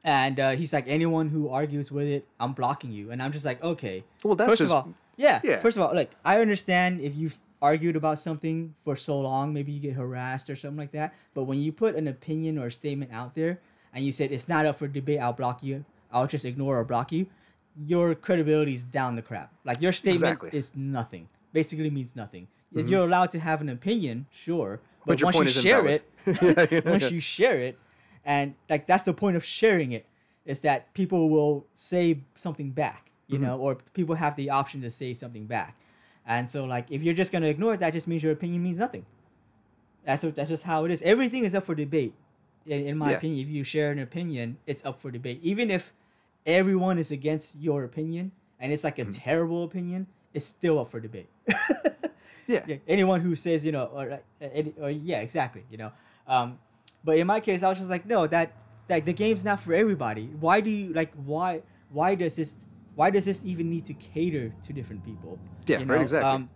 and uh, he's like anyone who argues with it i'm blocking you and i'm just like okay Well, that's first just of all yeah, yeah. first of all like i understand if you've argued about something for so long maybe you get harassed or something like that but when you put an opinion or a statement out there and you said it's not up for debate i'll block you i'll just ignore or block you your credibility is down the crap like your statement Exactly. is nothing basically means nothing If you're allowed to have an opinion sure but, Mm-hmm. But once you share it [laughs] [laughs] Yeah, you know? once you share it and like that's the point of sharing it is that people will say something back you Mm-hmm. know or people have the option to say something back and so like if you're just going to ignore it that just means your opinion means nothing. That's what, that's just how it is. Everything is up for debate in, in my Yeah. opinion. If you share an opinion it's up for debate. Even if everyone is against your opinion and it's like a Mm-hmm. terrible opinion it's still up for debate. [laughs] Yeah. yeah, anyone who says you know or, uh, any, or yeah exactly you know. Um but in my case i was just like no that like the game's not for everybody. Why do you like why why does this why does this even need to cater to different people Yeah, You right, exactly. um,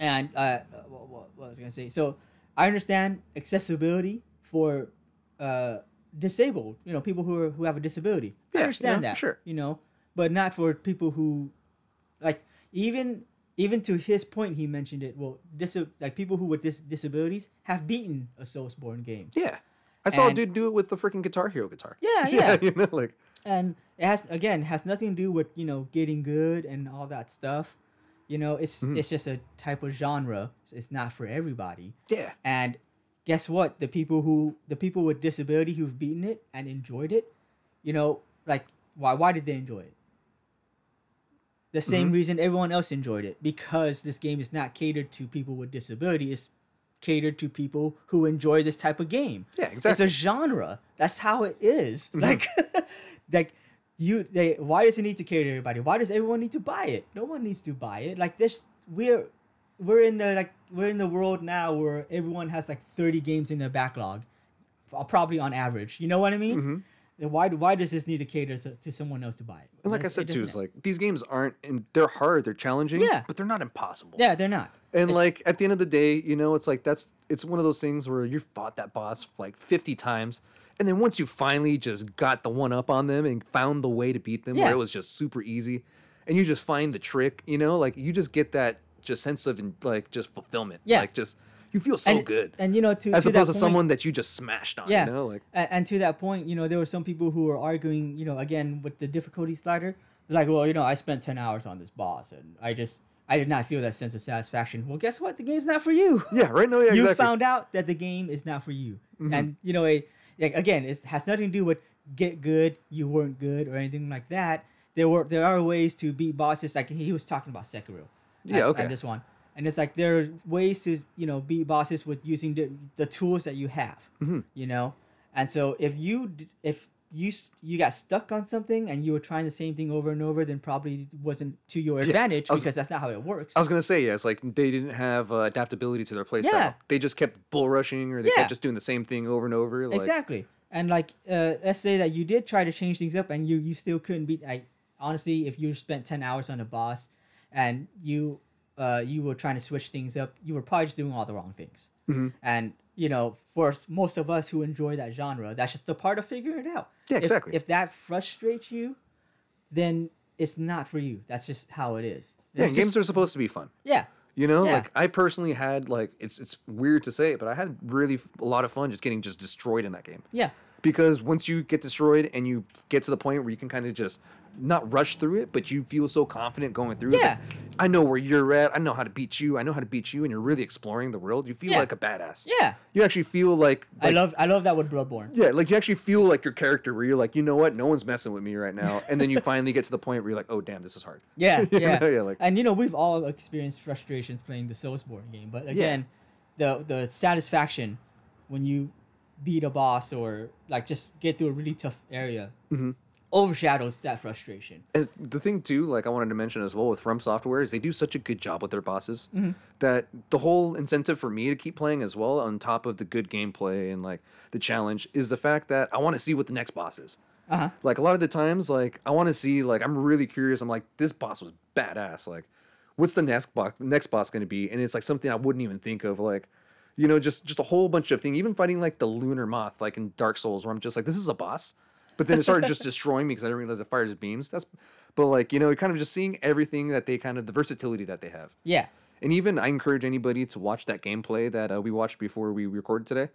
and uh what, what, what was i gonna say so i understand accessibility for uh disabled you know people who are who have a disability i understand yeah, that sure. you know but not for people who like even even to his point he mentioned it well dis- like people who with dis- disabilities have beaten a soulsborne game Yeah. I saw a dude do it with the freaking Guitar Hero guitar. Yeah, [laughs] yeah. you know, like and it has again has nothing to do with you know getting good and all that stuff you know it's Mm-hmm. it's just a type of genre it's not for everybody yeah. and guess what the people who the people with disability who've beaten it and enjoyed it you know like why why did they enjoy it the same Mm-hmm. reason everyone else enjoyed it because this game is not catered to people with disability it's catered to people who enjoy this type of game Yeah, exactly it's a genre that's how it is. Mm-hmm. like [laughs] like you they why does it need to cater to everybody? Why does everyone need to buy it? No one needs to buy it. Like there's we're we're in the like we're in the world now where everyone has like 30 games in their backlog uh, probably on average. You know what i mean? Then why why does this need to cater to, to someone else to buy it? And like I said too, it's like these games aren't and they're hard, they're challenging, Yeah. but they're not impossible. yeah they're not. And It's- like at the end of the day, you know, it's like that's it's one of those things where you fought that boss like 50 times and then once you finally just got the one up on them and found the way to beat them where it was just super easy and you just find the trick, you know, like you just get that just sense of like just fulfillment. Yeah. Like just you feel so and, good. and you know to as to opposed to point- someone that you just smashed on, Yeah. you know, like and, and to that point, you know, there were some people who were arguing, you know, again with the difficulty slider. They're like, well, you know, I spent ten hours on this boss, and I just, I did not feel that sense of satisfaction. Well, guess what? The game's not for you. Yeah, right? No, yeah, [laughs] you exactly. Mm-hmm. found out that the game is not for you, and you know, it, like again, it has nothing to do with get good, you weren't good, or anything like that. There were there are ways to beat bosses. Like he was talking about Sekiro. Yeah, at- okay. At this one, and it's like there are ways to you know beat bosses with using the, the tools that you have. Mm-hmm. You know, and so if you if you you got stuck on something and you were trying the same thing over and over, then probably wasn't to your advantage I was- because that's not how it works. I was gonna say yeah, it's like they didn't have uh, adaptability to their playstyle. Yeah. They just kept bull rushing, or they Yeah. kept just doing the same thing over and over. Like, exactly. And like, uh, let's say that you did try to change things up, and you you still couldn't beat. I honestly, if you spent ten hours on a boss, and you uh you were trying to switch things up, you were probably just doing all the wrong things. Mm-hmm. And you know, for most of us who enjoy that genre, that's just the part of figuring it out. Yeah, exactly. If, that frustrates you, then it's not for you. That's just how it is. Yeah, games are supposed to be fun. yeah. You know, Yeah. like I personally had like it's it's weird to say it, but I had really a lot of fun just getting just destroyed in that game. Yeah. Because once you get destroyed and you get to the point where you can kind of just not rush through it, but you feel so confident going through. Yeah. like, I know where you're at. I know how to beat you. I know how to beat you, and you're really exploring the world. You feel Yeah. like a badass. Yeah. You actually feel like, I love I love that with Bloodborne. yeah, like you actually feel like your character where you're like, you know what, no one's messing with me right now, [laughs] and then you finally get to the point where you're like, oh damn, this is hard. Yeah, [laughs] yeah, know, yeah, like- and you know we've all experienced frustrations playing the Soulsborne game, but again, the the satisfaction when you beat a boss or like just get through a really tough area Mm-hmm. overshadows that frustration. And the thing too, like I wanted to mention as well with FromSoftware is they do such a good job with their bosses Mm-hmm. that the whole incentive for me to keep playing as well, on top of the good gameplay and like the challenge, is the fact that I want to see what the next boss is. Uh huh. Like a lot of the times, like I want to see, like I'm really curious. I'm like, this boss was badass. Like, what's the next boss next boss going to be and it's like something i wouldn't even think of like you know just just a whole bunch of things even fighting like the lunar moth like in dark souls where i'm just like this is a boss but then it started just [laughs] destroying me because i didn't realize it fired fires beams that's but like you know kind of just seeing everything that they kind of the versatility that they have Yeah. and even I encourage anybody to watch that gameplay that uh, we watched before we recorded today.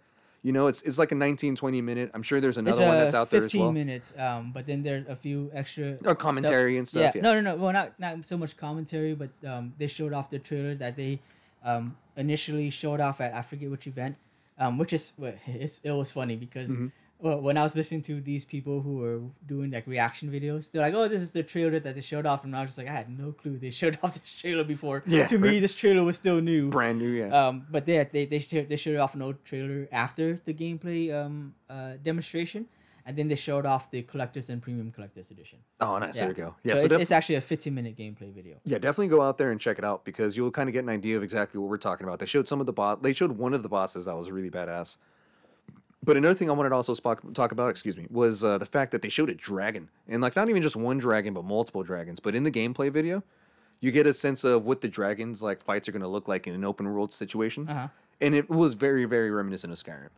You know, it's it's like a 19, 20 minute. I'm sure there's another one that's out there as well. 15 minutes, um, but then there's a few extra Or commentary and stuff, yeah. No, no, no. Well, not not so much commentary, but um, they showed off the trailer that they um, initially showed off at I forget which event, um, which is [laughs] it was funny because Mm-hmm. well, when I was listening to these people who were doing like reaction videos, they're like, "Oh, this is the trailer that they showed off," and I was just like, "I had no clue they [laughs] showed off this trailer before." Yeah, to me, this trailer was still new. Brand new, yeah. Um, but they they they showed, they showed off an old trailer after the gameplay um uh demonstration, and then they showed off the collectors and premium collectors edition. oh, nice. There we go. Yeah, so, so, it's, def- it's actually a 15 minute gameplay video. yeah, definitely go out there and check it out because you'll kind of get an idea of exactly what we're talking about. They showed some of the bot. They showed one of the bosses that was really badass. But another thing I wanted to also spo- talk about, excuse me, was uh, the fact that they showed a dragon, and like not even just one dragon, but multiple dragons. But in the gameplay video, you get a sense of what the dragons like fights are going to look like in an open world situation, Uh-huh. and it was very, very reminiscent of Skyrim,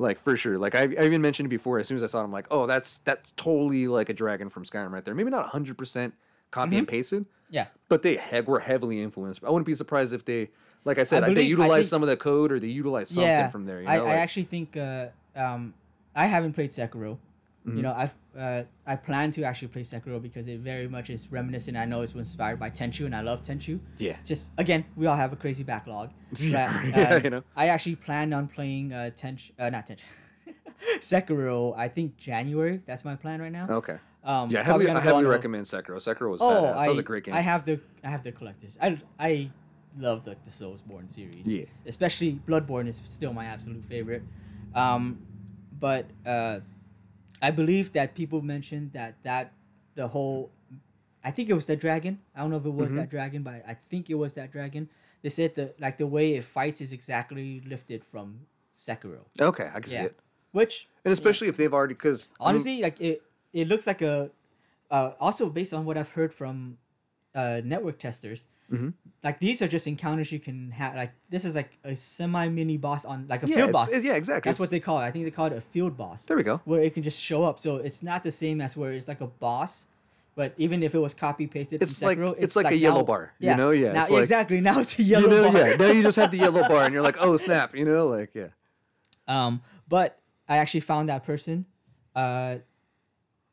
like for sure. Like I, I even mentioned it before. As soon as I saw it, I'm like, oh, that's that's totally like a dragon from Skyrim right there. Maybe not 100 percent copy and pasted, Yeah. but they he- were heavily influenced. I wouldn't be surprised if they, like I said, I they believe- I utilized think- some of the code or they utilized something yeah. from there. You I, know, I like- actually think uh, um, I haven't played Sekiro. Mm-hmm. You know, I've uh, I plan to actually play Sekiro because it very much is reminiscent. I know it's inspired by Tenchu, and I love Tenchu. Yeah. Just again, we all have a crazy backlog. Yeah, [laughs] But, yeah, um, [laughs] you know. I actually planned on playing uh, Tenchu, uh, not Tenchu, [laughs] Sekiro. I think January. That's my plan right now. okay. Um, Yeah, I heavily, I heavily recommend Sekiro. Sekiro was Oh, badass. I, That was a great game. I have the I have the collectors. I I love the the Soulsborne series. Yeah. Especially Bloodborne is still my absolute favorite. Um, but uh, I believe that people mentioned that that the whole, I think it was the dragon. I don't know if it was Mm-hmm. that dragon, but I think it was that dragon. They said that like the way it fights is exactly lifted from Sekiro, okay, I can see it. which And especially if they've already, because honestly like it it looks like a uh, also based on what i've heard from uh, network testers Mhm. like these are just encounters you can have like this is like a semi mini boss on like a yeah, field boss it- yeah, exactly. that's what they call it i think they call it a field boss There we go. where it can just show up so it's not the same as where it's like a boss but even if it was copy pasted It's like- Sekiro, it's like a yellow now- bar, you know? Yeah, now, like- exactly now it's a yellow You know, bar yeah. Now you just have the yellow [laughs] bar, and you're like, oh snap, you know, like yeah. Um, but I actually found that person, uh,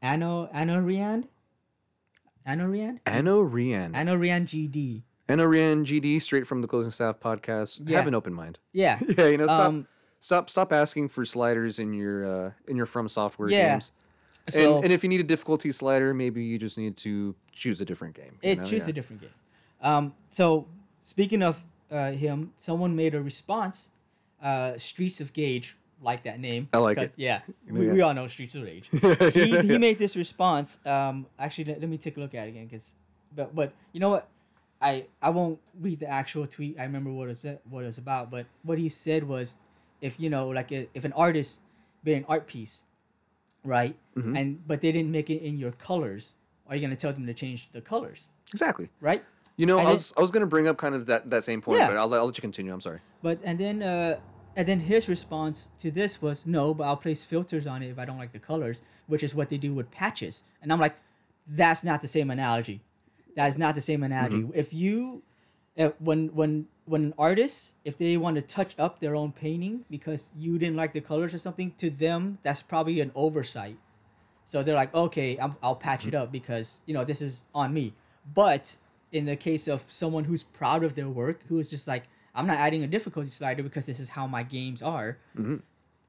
Ano Ano Riand, Ano Riand, Anno Rian. Ano Riand GD. Anno Rian GD, straight from the Closing Staff podcast. Yeah. Have an open mind. Yeah, [laughs] Yeah, you know, stop, Um, stop, stop asking for sliders in your uh, in your FromSoftware Yeah. games. So- and, and if you need a difficulty slider, maybe you just need to choose a different game. it know? choose yeah. a different game. Um, so speaking of uh, him, someone made a response. Uh, Streets of Gage, like that name. I like it. Yeah, [laughs] we, Yeah. we all know Streets of Rage. [laughs] he, he made this response. Um, actually, let, let me take a look at it again, because, but but you know what, I I won't read the actual tweet. I remember what it said, what it was about. But what he said was, if you know, like if an artist made an art piece, right, Mm-hmm. and but they didn't make it in your colors, are you gonna tell them to change the colors, Exactly. right? You know, And I then- was I was gonna bring up kind of that, that same point, Yeah. but I'll, let- I'll let you continue. I'm sorry. But and then uh and then his response to this was no, but I'll place filters on it if I don't like the colors, which is what they do with patches. And I'm like, that's not the same analogy. That is not the same analogy. Mm-hmm. If you uh, when when when an artist if they want to touch up their own painting because you didn't like the colors or something to them that's probably an oversight so they're like okay I'm, i'll patch it up because you know this is on me but in the case of someone who's proud of their work who is just like i'm not adding a difficulty slider because this is how my games are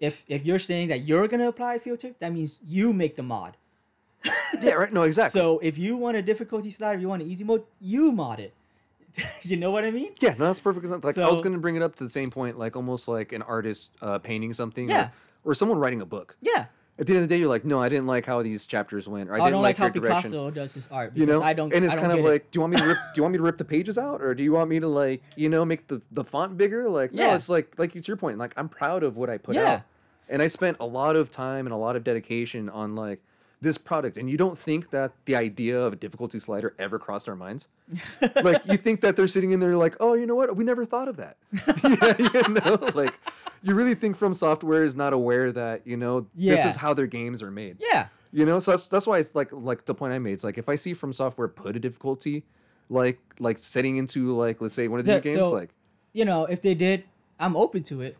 if if you're saying that you're going to apply a filter that means you make the mod [laughs] Yeah, right. No, exactly. so if you want a difficulty slider you want an easy mode you mod it [laughs] you know what i mean yeah, no, that's perfect. Like I was gonna bring it up to the same point, like almost like an artist uh, painting something, Yeah. or, or someone writing a book. yeah At the end of the day, you're like, no, I didn't like how these chapters went, or I oh, I didn't don't like, how direction. Picasso does his art you know, I don't. and it's don't kind of get it. like, do you want me to rip? do you want me to rip the pages out, or do you want me to like, you know, make the the font bigger? Like, no, it's like like it's your point. Like, I'm proud of what I put Yeah. out, and I spent a lot of time and a lot of dedication on like this product and you don't think that the idea of a difficulty slider ever crossed our minds? [laughs] Like you think that they're sitting in there like oh you know what? We never thought of that. Yeah, [laughs] you know like you really think FromSoftware is not aware that you know this is how their games are made. Yeah. you know so that's that's why it's like like the point i made. It's like if i see FromSoftware put a difficulty like like setting into like let's say one of the So- new games so- like You know, if they did, I'm open to it,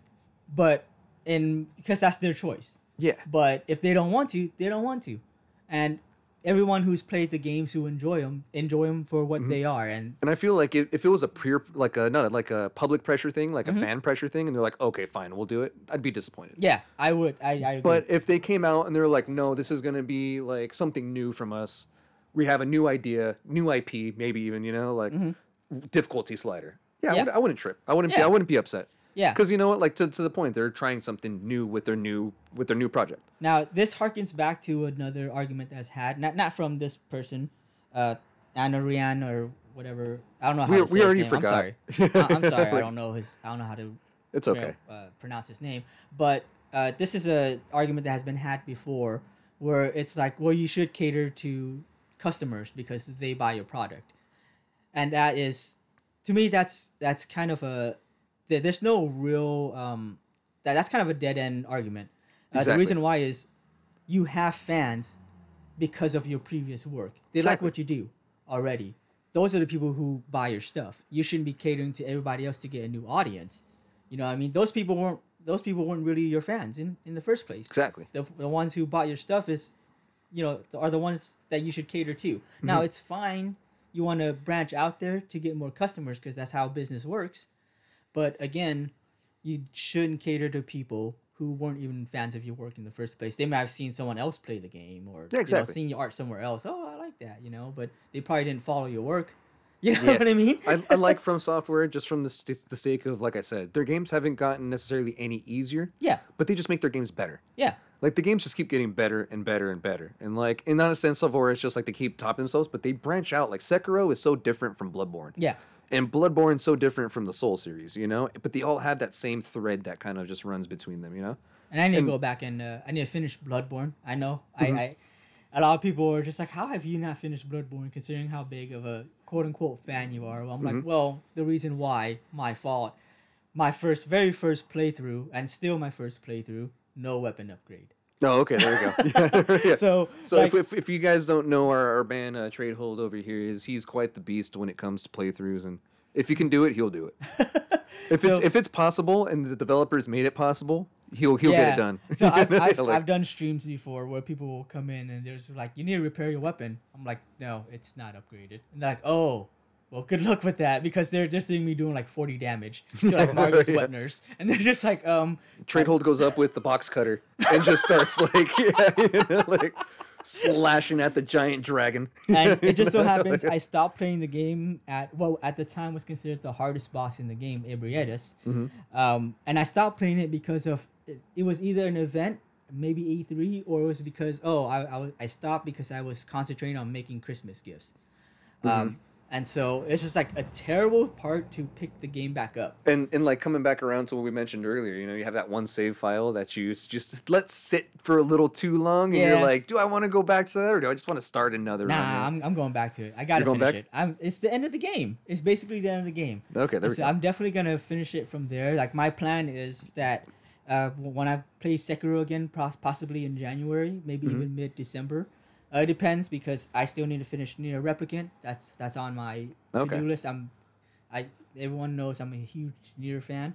but and because that's their choice. yeah. But if they don't want to, they don't want to, and everyone who's played the games who enjoy them enjoy them for what Mm-hmm. they are, and And I feel like if, if it was a peer, like a not a, like a public pressure thing, like Mm-hmm. a fan pressure thing, and they're like, okay, fine, we'll do it, I'd be disappointed. yeah, I would. I, I. But if they came out and they're like, no, this is gonna be like something new from us. We have a new idea, new IP, maybe even you know, like difficulty slider. Yeah, I, Mm-hmm. Would, I wouldn't trip. I wouldn't. Be, I wouldn't be upset. Yeah. Because you know what, like to, to the point, they're trying something new with their new with their new project. Now, this harkens back to another argument that's had, not not from this person, uh, Anna Rian or whatever. I don't know how We- to we already his name. forgot. I'm sorry. I- I'm [laughs] sorry. I don't know his. I don't know how to. It's okay. uh, pronounce his name, but uh, this is a argument that has been had before, where it's like, well, you should cater to customers because they buy your product, and that is, to me, that's that's kind of a, there- there's no real um, that that's kind of a dead end argument. Uh, Exactly. The reason why is, you have fans, because of your previous work. They like what you do already. Those are the people who buy your stuff. You shouldn't be catering to everybody else to get a new audience. You know, what I mean, those people weren't those people weren't really your fans in in the first place. Exactly. The the ones who bought your stuff is, you know, are the ones that you should cater to. Now Mm-hmm. it's fine. You want to branch out there to get more customers because that's how business works. But again, you shouldn't cater to people who weren't even fans of your work in the first place. They might have seen someone else play the game or Yeah, you know, seen your art somewhere else. Oh, I like that, you know, but they probably didn't follow your work. [laughs] You know Yeah. what I mean? I, I like [laughs] FromSoftware just from the st- the sake of like I said, their games haven't gotten necessarily any easier, yeah, but they just make their games better. yeah, Like the games just keep getting better and better and better. And like in not a sense of where it's just like they keep topping themselves, but they branch out. Like Sekiro is so different from Bloodborne. yeah. And Bloodborne's so different from the Soul series, you know? But they all have that same thread that kind of just runs between them, you know? And I need And- to go back and uh, I need to finish Bloodborne. I know. Mm-hmm. I, I a lot of people are just like, "How have you not finished Bloodborne?" Considering how big of a quote unquote fan you are. Well, I'm Mm-hmm. like, well, the reason why, my fault. My first, very first playthrough, and still my first playthrough, no weapon upgrade. Oh, okay, there we go. [laughs] yeah. [laughs] yeah. So, So like, if, if, if you guys don't know our, our band uh, Trade Hold over here is he's quite the beast when it comes to playthroughs and if he can do it, he'll do it. [laughs] if it's if it's possible and the developers made it possible, he'll he'll get it done. so I've, I've, Like, I've done streams before where people will come in and there's like, you need to repair your weapon. I'm like, no, it's not upgraded. And they're like, oh, well, good luck with that because they're just seeing me doing like 40 damage to like [laughs] Marcus Yeah. Wetners. And they're just like, um, Trade Hold goes up with the box cutter and just starts [laughs] like [laughs] yeah, you know, like slashing at the giant dragon. and it just so happens I stopped playing the game at what at the time was considered the hardest boss in the game, Ebrietas. Mm-hmm. Um, and I stopped playing it because of it, it was either an event, maybe E3, or it was because oh I I, I stopped because I was concentrating on making Christmas gifts. Mm-hmm. Um, and so it's just like a terrible part to pick the game back up. and and like coming back around to what we mentioned earlier, you know, you have that one save file that you just let sit for a little too long, and Yeah. you're like, do I want to go back to that, or do I just want to start another? Nah, run? I'm, I'm going back to it. I gotta finish back? it. I'm. It's the end of the game. It's basically the end of the game. Okay, there we so go. I'm definitely gonna finish it from there. Like my plan is that uh, when I play Sekiro again, possibly in January, maybe Mm-hmm. even mid December. Uh, it depends because I still need to finish NieR Replicant. That's that's on my to do Okay. list. I'm, I everyone knows I'm a huge NieR fan.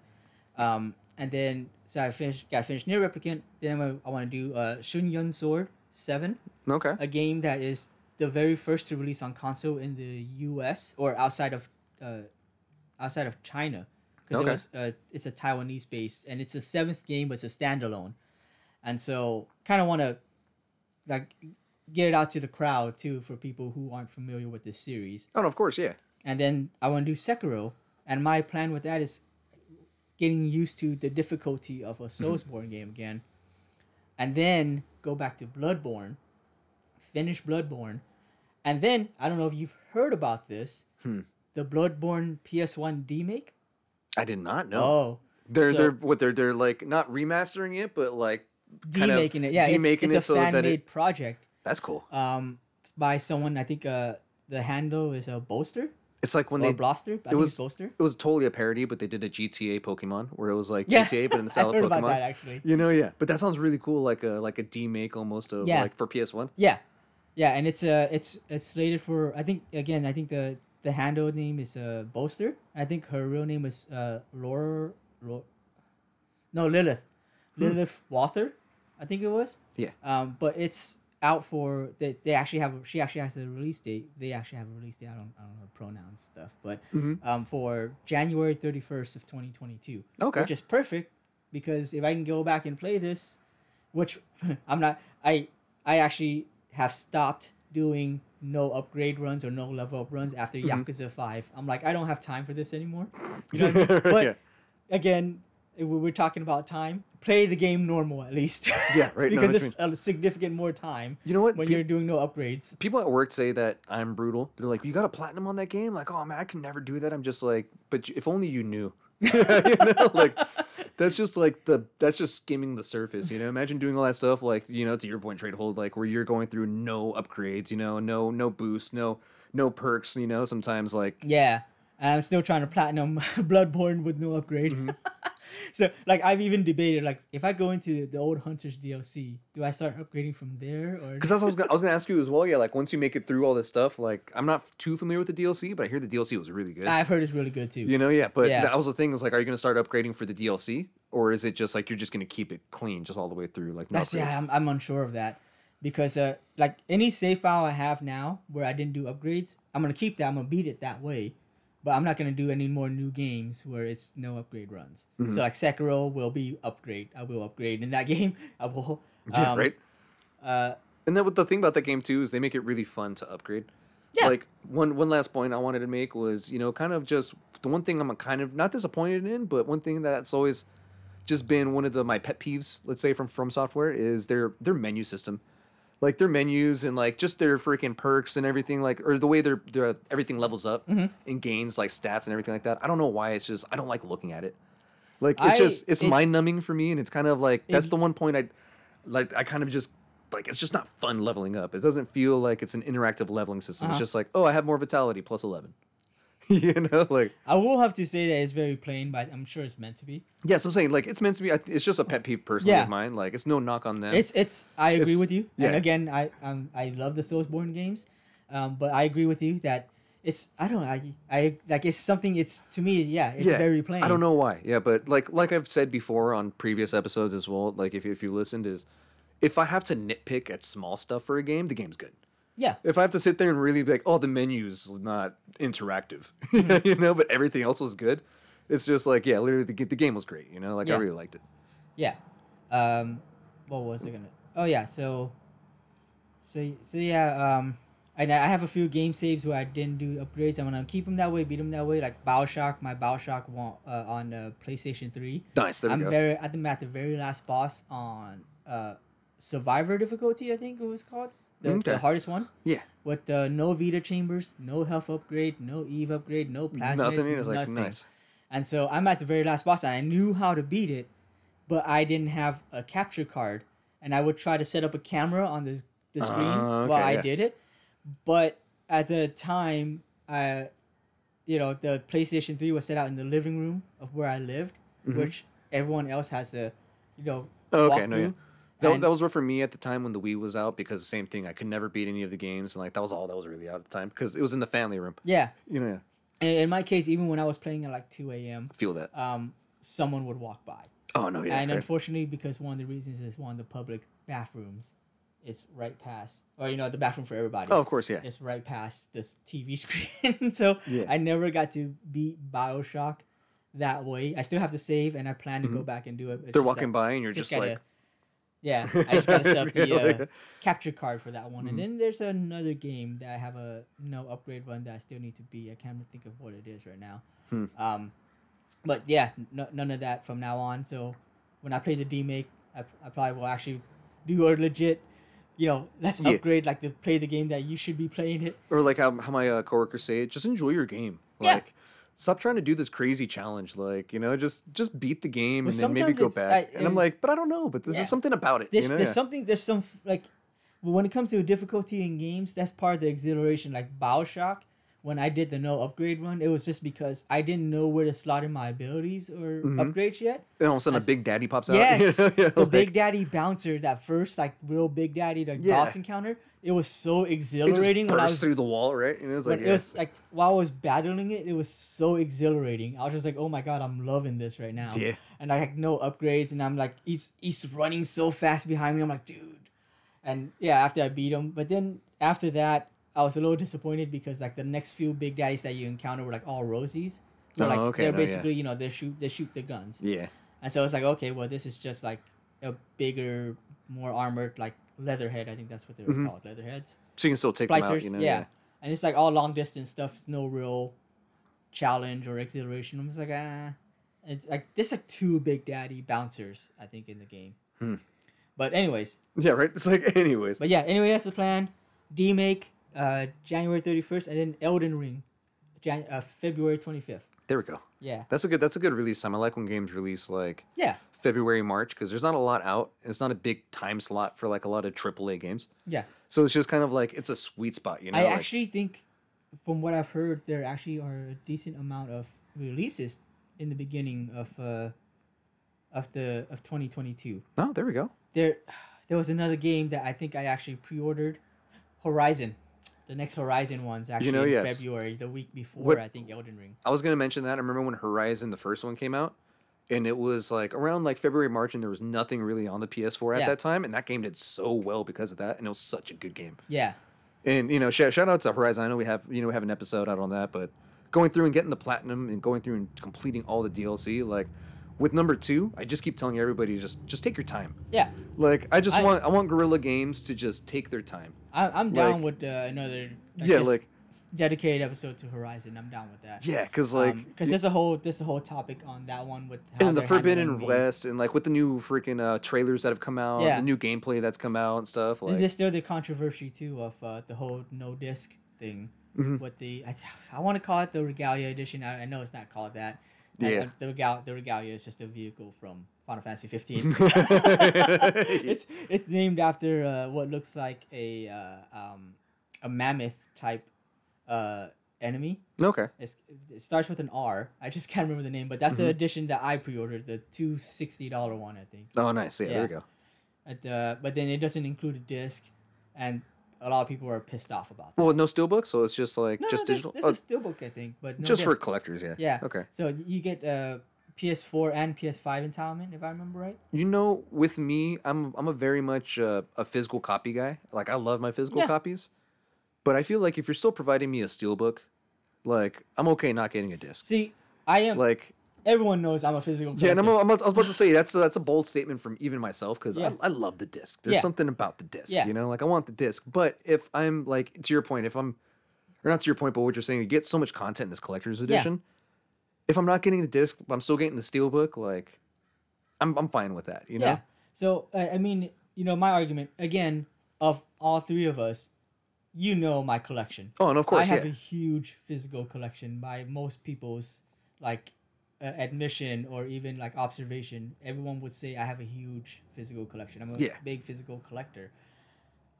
Um, and then so I finished got finished NieR Replicant. Then I'm, I want to do uh, Xuan-Yuan Sword Seven Okay. a game that is the very first to release on console in the U.S. or outside of uh, outside of China because Okay. it was uh, it's a Taiwanese based and it's the seventh game but it's a standalone, and so kind of want to like get it out to the crowd too for people who aren't familiar with this series. Oh, of course, yeah. And then I want to do Sekiro, and my plan with that is getting used to the difficulty of a Soulsborne game again, and then go back to Bloodborne, finish Bloodborne, and then I don't know if you've heard about this, Hmm. the Bloodborne PS1 demake. I did not know. Oh, they're so- they're what they're they're like not remastering it, but like kind of demaking it. Yeah, it's, demaking it's it a so fan made it. project. That's cool. Um, by someone I think uh the handle is a Bolster It's like when or they Blaster. I think was- Bolster. it was totally a parody, but they did a GTA Pokemon where it was like Yeah, GTA but in [laughs] the style of Pokemon. about that actually. You know, yeah. But that sounds really cool, like a like a demake almost of Yeah. like for PS One. Yeah, yeah, and it's uh it's it's slated for I think again I think the the handle name is uh Bolster. I think her real name is uh Laura, Laura no Lilith, Lilith Walther, I think it was. Yeah. Um, but it's out for they, they actually have she actually has a release date. They actually have a release date. I don't I don't know pronouns stuff, but Mhm. um for January thirty first of twenty twenty two. Okay. Which is perfect because if I can go back and play this, which [laughs] I'm not, I I actually have stopped doing no upgrade runs or no level up runs after Mhm. Yakuza Five. I'm like I don't have time for this anymore. You know I mean? [laughs] But yeah. again, we're talking about time. Play the game normal at least. [laughs] Yeah, right, because that's it's a significant more time You know what? when Pe- you're doing no upgrades. people at work say that I'm brutal. They're like, "You got a platinum on that game?" Like, "Oh man, I can never do that." I'm just like, "But if only you knew." [laughs] you know, like that's just like the that's just skimming the surface. You know, imagine doing all that stuff like you know to your point, trade hold like where you're going through no upgrades. You know, no no boosts, no no perks. You know, sometimes like Yeah, I'm still trying to platinum [laughs] Bloodborne with no upgrade. Mm-hmm. [laughs] so like I've even debated like if I go into the old Hunters DLC, do I start upgrading from there or? because that's what I was gonna I was gonna ask you as well. Yeah, like once you make it through all this stuff, like I'm not too familiar with the DLC, but I hear the DLC was really good. I've heard it's really good too. You know, yeah, but Yeah. that was the thing is like, are you gonna start upgrading for the DLC, or is it just like you're just gonna keep it clean just all the way through, like no That's upgrades? yeah, I'm, I'm unsure of that because uh like any save file I have now where I didn't do upgrades, I'm gonna keep that. I'm gonna beat it that way, but I'm not gonna do any more new games where it's no upgrade runs. Mm-hmm. So like Sekiro will be upgrade. I will upgrade in that [laughs] game. I will. Yeah, um, right. Uh, And then what the thing about that game too is they make it really fun to upgrade. Yeah. Like one one last point I wanted to make was you know kind of just the one thing I'm kind of not disappointed in, but one thing that's always just been one of the my pet peeves, let's say from FromSoftware, is their their menu system. Like their menus and like just their freaking perks and everything, like or the way their their everything levels up Mm-hmm. and gains like stats and everything like that. I don't know why it's just I don't like looking at it. Like it's I- just it's it- mind numbing for me, and it's kind of like that's It- the one point I like. I kind of just like it's just not fun leveling up. It doesn't feel like it's an interactive leveling system. Uh-huh. It's just like oh, I have more vitality plus eleven. [laughs] you know, like I will have to say that it's very plain, but I'm sure it's meant to be. yes, I'm saying like it's meant to be. It's just a pet peeve personally Yeah. of mine. Like it's no knock on them. It's it's. I agree It's- with you. And yeah. again, I um I love the Soulsborne games, um, but I agree with you that it's I don't know I I like it's something. It's to me yeah it's very plain. I don't know why. Yeah, but like like I've said before on previous episodes as well. Like if if you listened, is if I have to nitpick at small stuff for a game, the game's good. Yeah. If I have to sit there and really be like, oh, the menu's not interactive, [laughs] you know, but everything else was good. It's just like, yeah, literally, the, the game was great, you know, like I really liked it. Yeah. Um, what was I gonna? Oh yeah. So. So so yeah. Um, and I have a few game saves where I didn't do upgrades. I'm gonna keep them that way, beat them that way. Like Bioshock, my Bioshock one uh, on uh, PlayStation Three. Nice, there we I'm go. very. I'm at the very last boss on uh, Survivor difficulty. I think it was called the, Okay. the hardest one yeah, with uh, no Vita chambers, no health upgrade, no Eve upgrade, no plasma. nothing. It's like nice. And so I'm at the very last boss, and I knew how to beat it, but I didn't have a capture card, and I would try to set up a camera on the the screen Ah, while I yeah. did it, but at the time, I, you know, the PlayStation Three was set out in the living room of where I lived, which everyone else has to, you know, Mm-hmm. Oh, walk okay, no, yeah. That, And- was rough for me at the time when the Wii was out because the same thing. I could never beat any of the games, and like that was all that was really out at the time because it was in the family room. yeah. You know, yeah, And in my case, even when I was playing at like two a.m., feel that. um, someone would walk by. Oh no, yeah, and right. unfortunately, because one of the reasons is one of the public bathrooms, it's right past, or you know, the bathroom for everybody. oh, of course, yeah. It's right past this TV [laughs] screen. [laughs] so Yeah. I never got to beat Bioshock that way. I still have to save, and I plan to go Mhm. back and do it. It's They're just walking that- by, and you're just, gotta- like, yeah, [laughs] I just gotta set up the uh, capture card for that one. Mhm. And then there's another game that I have a no upgrade run that I still need to be. I can't think of what it is right now. Hmm. Um, but yeah, n- none of that from now on. So when I play the demake, I, I probably will actually do a legit, you know, let's Yeah. upgrade like the play the game that you should be playing it. or like how, how my uh, coworkers say it. Just enjoy your game. Yeah. Stop trying to do this crazy challenge. Like, you know, just just beat the game Well, and then maybe go back. I- and I'm like, but I don't know. But there's Yeah. just something about it. There's you know? there's Yeah. something there's some like when it comes to difficulty in games, that's part of the exhilaration. Like Bioshock, when I did the no upgrade run, it was just because I didn't know where to slot in my abilities or mm-hmm. upgrades yet. And all of a sudden, a Big Daddy pops out. Yes, [laughs] You know? Yeah, the like, Big Daddy bouncer, that first like real Big Daddy the Yeah. boss encounter, it was so it exhilarating when I was through the wall, right? And it's like, yeah. it was like while I was battling it, it was so exhilarating. I was just like, oh my god, I'm loving this right now. Yeah. And I had no upgrades, and I'm like, he's he's running so fast behind me. I'm like, dude. And yeah, after I beat him, but then after that, I was a little disappointed because like the next few big daddies that you encounter were like all rosies. Where, Oh, like okay, they're no, yeah. basically you know they shoot they shoot the guns. yeah. And so it's like, okay, well, this is just like a bigger, more armored, like leadhead. I think that's what they were Mhm. called, leadheads. So you can still take them out, you know? yeah. And it's like all long distance stuff. No real challenge or exhilaration. I'm just like, ah. It's like there's like two Big Daddy bouncers, I think, in the game. Hmm. But anyways, Yeah, right? It's like, [laughs] anyways. but yeah, anyway, that's the plan. D make uh January 31st, and then Elden Ring, Jan- uh, February 25th. There we go. Yeah, That's a good. That's a good release time. I like when games release like yeah, February, March, because there's not a lot out. It's not a big time slot for like a lot of AAA games. yeah. So it's just kind of like it's a sweet spot, you know. I like, actually think, from what I've heard, there actually are a decent amount of releases in the beginning of uh, of the of 2022. oh, there we go. There, [sighs] there was another game that I think I actually pre-ordered, Horizon. The next Horizon one's actually know, in yes. February, the week before What- I think Elden Ring. I was gonna mention that. I remember when Horizon, the first one, came out, and it was like around like February, March, and there was nothing really on the PS4 at Yeah. that time, and that game did so well because of that, and it was such a good game. Yeah, And you know, shout, shout out to Horizon. I know we have you know we have an episode out on that, but going through and getting the platinum and going through and completing all the DLC, like with number two, I just keep telling everybody just just take your time. yeah. Like I just I- want I want Guerrilla Games to just take their time. I, I'm down Like- with uh, another. Yeah, like- dedicated episode to Horizon. I'm down with that. Yeah, because like because there's a whole there's a whole topic on that one with how and the Forbidden West and like with the new freaking uh, trailers that have come out, Yeah. the new gameplay that's come out and stuff. And there's still the controversy too of uh, the whole no disc thing. Mhm. With the I, I want to call it the Regalia edition. I, I know it's not called that. Yeah. uh, the Regal the Regalia is just a vehicle from Final Fantasy 15. [laughs] [laughs] it's it's named after uh, what looks like a uh, um, a mammoth type uh, enemy. okay, It's, it starts with an R. I just [laughs] can't remember the name, but that's the Mhm. edition that I pre-ordered, the two sixty dollar one, I think. oh nice, yeah, there we go. At, uh, but then it doesn't include a disc, and a lot of people are pissed off about that. Well, no steelbook, so it's just like No, just no, digital. This, Oh, is steelbook, I think, but no just for collectors, yeah. Yeah. Okay. So you get uh, PS4 and PS5 entitlement, if I remember right. You know, with me, I'm I'm a very much uh, a physical copy guy. Like I love my physical Yeah. copies, but I feel like if you're still providing me a steelbook, like I'm okay not getting a disc. See, I am. Like everyone knows I'm a physical. yeah, and I'm. I'm, I was about to say that's that's a bold statement from even myself because Yeah. I, I love the disc. There's Yeah. something about the disc, Yeah. you know. Like I want the disc, but if I'm like to your point, if I'm or not to your point, but what you're saying, you get so much content in this collector's edition. If I'm not getting the disc, I'm still getting the steelbook. Like, I'm I'm fine with that. You know. Yeah. So I mean, you know, my argument again of all three of us, you know my collection. Oh, and of course, I have a huge physical collection by most people's like uh, admission or even like observation. Everyone would say I have a huge physical collection. I'm a Yeah. big physical collector.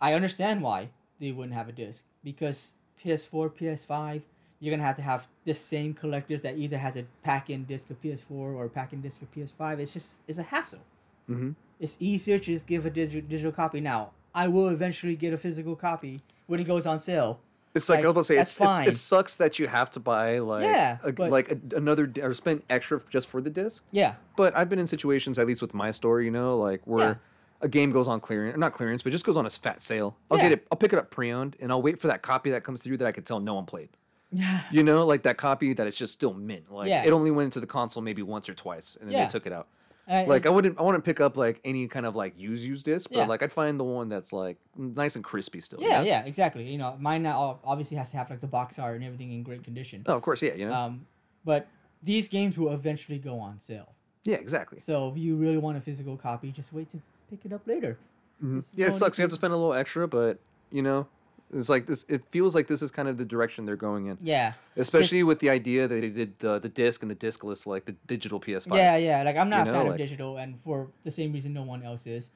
I understand why they wouldn't have a disc because PS4, PS5, you're gonna have to have the same collectors that either has a pack-in disc of PS4 or a pack-in disc of PS5. It's just it's a hassle. Mm-hmm. It's easier to just give a digi- digital copy now. I will eventually get a physical copy when it goes on sale. It's like, Like, I was say, it's, it's, it sucks that you have to buy like Yeah, a, but- like a, another or spend extra just for the disc. Yeah, But I've been in situations, at least with my store, you know, like where Yeah. a game goes on clearance, not clearance, but just goes on a fat sale. I'll get it, I'll pick it up pre-owned, and I'll wait for that copy that comes through that I could tell no one played. yeah, You know, like that copy that it's just still mint. Like Yeah. it only went into the console maybe once or twice, and then Yeah. they took it out. And- Like I wouldn't, I wouldn't pick up like any kind of like use use disc, but Yeah. like I'd find the one that's like nice and crispy still. you yeah, know? yeah, exactly. You know, mine now obviously has to have like the box art and everything in great condition. Oh, of course, yeah, you know, Um, but these games will eventually go on sale. yeah, exactly. So if you really want a physical copy, just wait to pick it up later. Mhm. It's Yeah, it no sucks. You have to to- spend a little extra, but you know, it's like this. It feels like this is kind of the direction they're going in, Yeah, especially with the idea that they did the the disc and the discless, like the digital PS5. yeah, yeah. Like I'm not You a know, fan like- of digital, and for the same reason no one else is.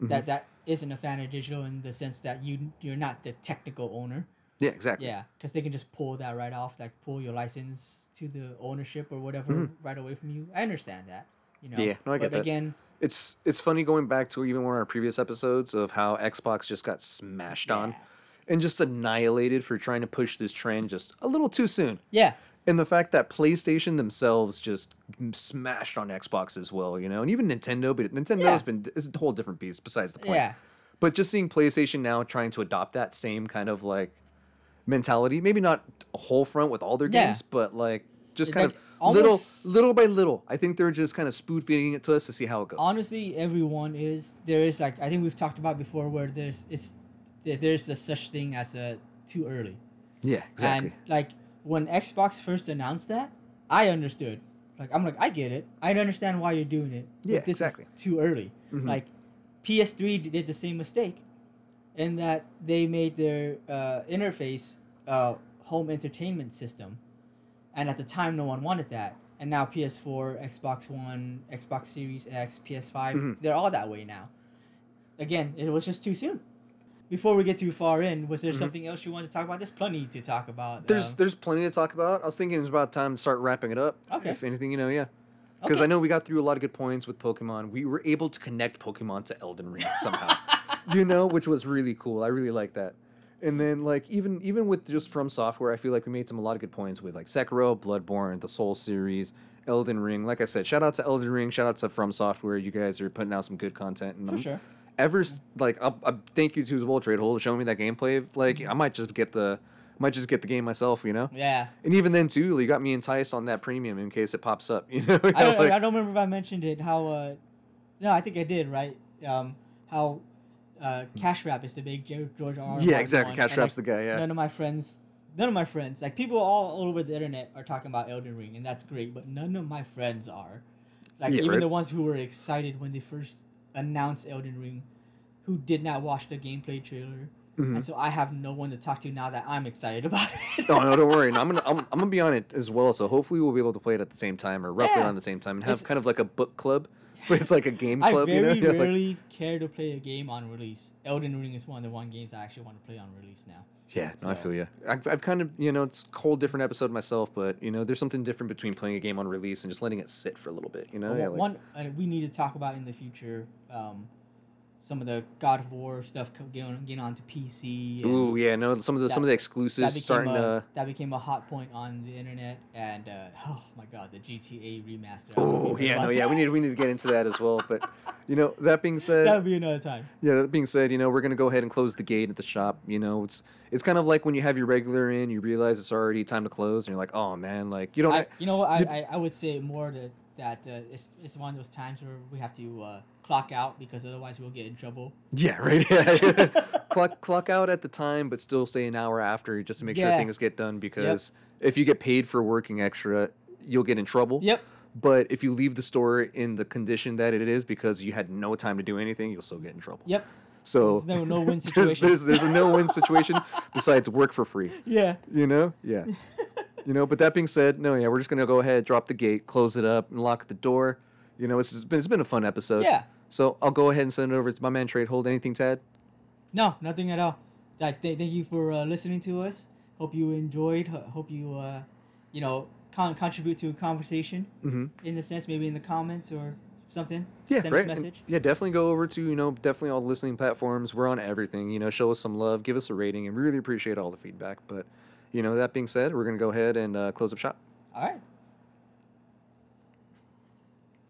Mm-hmm. that that isn't a fan of digital in the sense that you you're not the technical owner. Yeah, exactly. Yeah, because they can just pull that right off, like pull your license to the ownership or whatever right away from you. I understand that. You know. Mm-hmm. Yeah, no, I get but that. again, It's it's funny going back to even one of our previous episodes of how Xbox just got smashed on Yeah. And just annihilated for trying to push this trend just a little too soon. yeah, And the fact that PlayStation themselves just smashed on Xbox as well, you know, and even Nintendo, but Nintendo's Yeah. been it's a whole different beast besides the point. yeah, But just seeing PlayStation now trying to adopt that same kind of like mentality, maybe not a whole front with all their Yeah. games, but like just It's kind like of little little by little. I think they're just kind of spoon feeding it to us to see how it goes. honestly, everyone is. There is like I think we've talked about before, where there's it's there- there's a such thing as a too early. yeah, exactly. And like when Xbox first announced that, I understood. Like I'm like I get it. I understand why you're doing it. Yeah, this exactly. is too early. Mhm. Like PS3 did the same mistake, in that they made their uh, interface uh, home entertainment system, and at the time no one wanted that. And now PS4, Xbox One, Xbox Series X, PS5, Mhm. they're all that way now. Again, it was just too soon. Before we get too far in, was there Mhm. something else you wanted to talk about? There's plenty to talk about. There's uh, there's plenty to talk about. I was thinking it's about time to start wrapping it up. Okay. If anything, you know, yeah. Because Okay. I know we got through a lot of good points with Pokemon. We were able to connect Pokemon to Elden Ring somehow. [laughs] you know, which was really cool. I really like that. And then like even even with just FromSoftware, I feel like we made some a lot of good points with like Sekiro, Bloodborne, the Soul series, Elden Ring. Like I said, shout out to Elden Ring, shout out to FromSoftware. You guys are putting out some good content. And for I'm- sure. Ever like I'll, I thank you to World Trade Hold showing me that gameplay. Like I might just get the might just get the game myself, you know. Yeah. And even then too, you got me enticed on that premium in case it pops up. [laughs] You know, I don't, Like- I don't remember if I mentioned it. How? Uh, no, I think I did. Right. Um, how? Uh, Cash Wrap is the big George R. R. yeah, exactly. one, Cash and, Rap's like, the guy. Yeah, None of my friends, none of my friends, like people all, all over the internet are talking about Elden Ring, and that's great. But none of my friends are. Like Yeah, even right. the ones who were excited when they first announced Elden Ring, who did not watch the gameplay trailer, Mhm. and so I have no one to talk to now that I'm excited [laughs] about it. Oh no, don't worry. No, I'm gonna I'm, I'm gonna be on it as well. So hopefully we'll be able to play it at the same time or roughly Yeah. around the same time and have It's- kind of like a book club, [laughs] but it's like a game club. I very you know, [laughs] Yeah, like- rarely care to play a game on release. Elden Ring is one of the one games I actually want to play on release now. Yeah, no, I feel you. I've, I've kind of, you know, it's a whole different episode myself, but, you know, there's something different between playing a game on release and just letting it sit for a little bit, you know? But Yeah, one- like- one uh, we need to talk about in the future. Um, some of the God of War stuff getting on, getting onto PC. Ooh, yeah, no, some of the some of the exclusives starting a, to. that became a hot point on the internet, and uh, [laughs] oh my God, the GTA remaster. I don't know if Oh yeah, no, about yeah, we need we need to get into that as well. But you know, that being [laughs] said, that would be another time. yeah, that being said, you know, we're gonna go ahead and close the gate at the shop. You know, it's it's kind of like when you have your regular in, you realize it's already time to close, and you're like, oh man, like you don't. I, you know what? I, I, I would say more that that uh, it's, it's one of those times where we have to uh, clock out because otherwise we'll get in trouble. yeah, right. [laughs] [laughs] Clock clock out at the time, but still stay an hour after just to make sure things get done. Because if you get paid for working extra, you'll get in trouble. Yep. But if you leave the store in the condition that it is because you had no time to do anything, you'll still get in trouble. Yep. So There's no [laughs] no-win there's, situation. there's there's a no win situation besides work for free. Yeah. You know? Yeah. You know, but that being said, no, yeah, we're just gonna go ahead, drop the gate, close it up, and lock the door. You know, it's been it's been a fun episode. Yeah. So I'll go ahead and send it over to my man Trade Hold. Anything, Tad? No, nothing at all. That th- thank you for uh, listening to us. Hope you enjoyed. Ho- Hope you uh, you know con- contribute to a conversation Mm-hmm. in the sense maybe in the comments or something. Yeah, Send right. us a and- message. yeah, definitely go over to you know definitely all the listening platforms. We're on everything. You know, show us some love, give us a rating, and we really appreciate all the feedback. But you know, that being said, we're gonna go ahead and uh, close up shop. All right.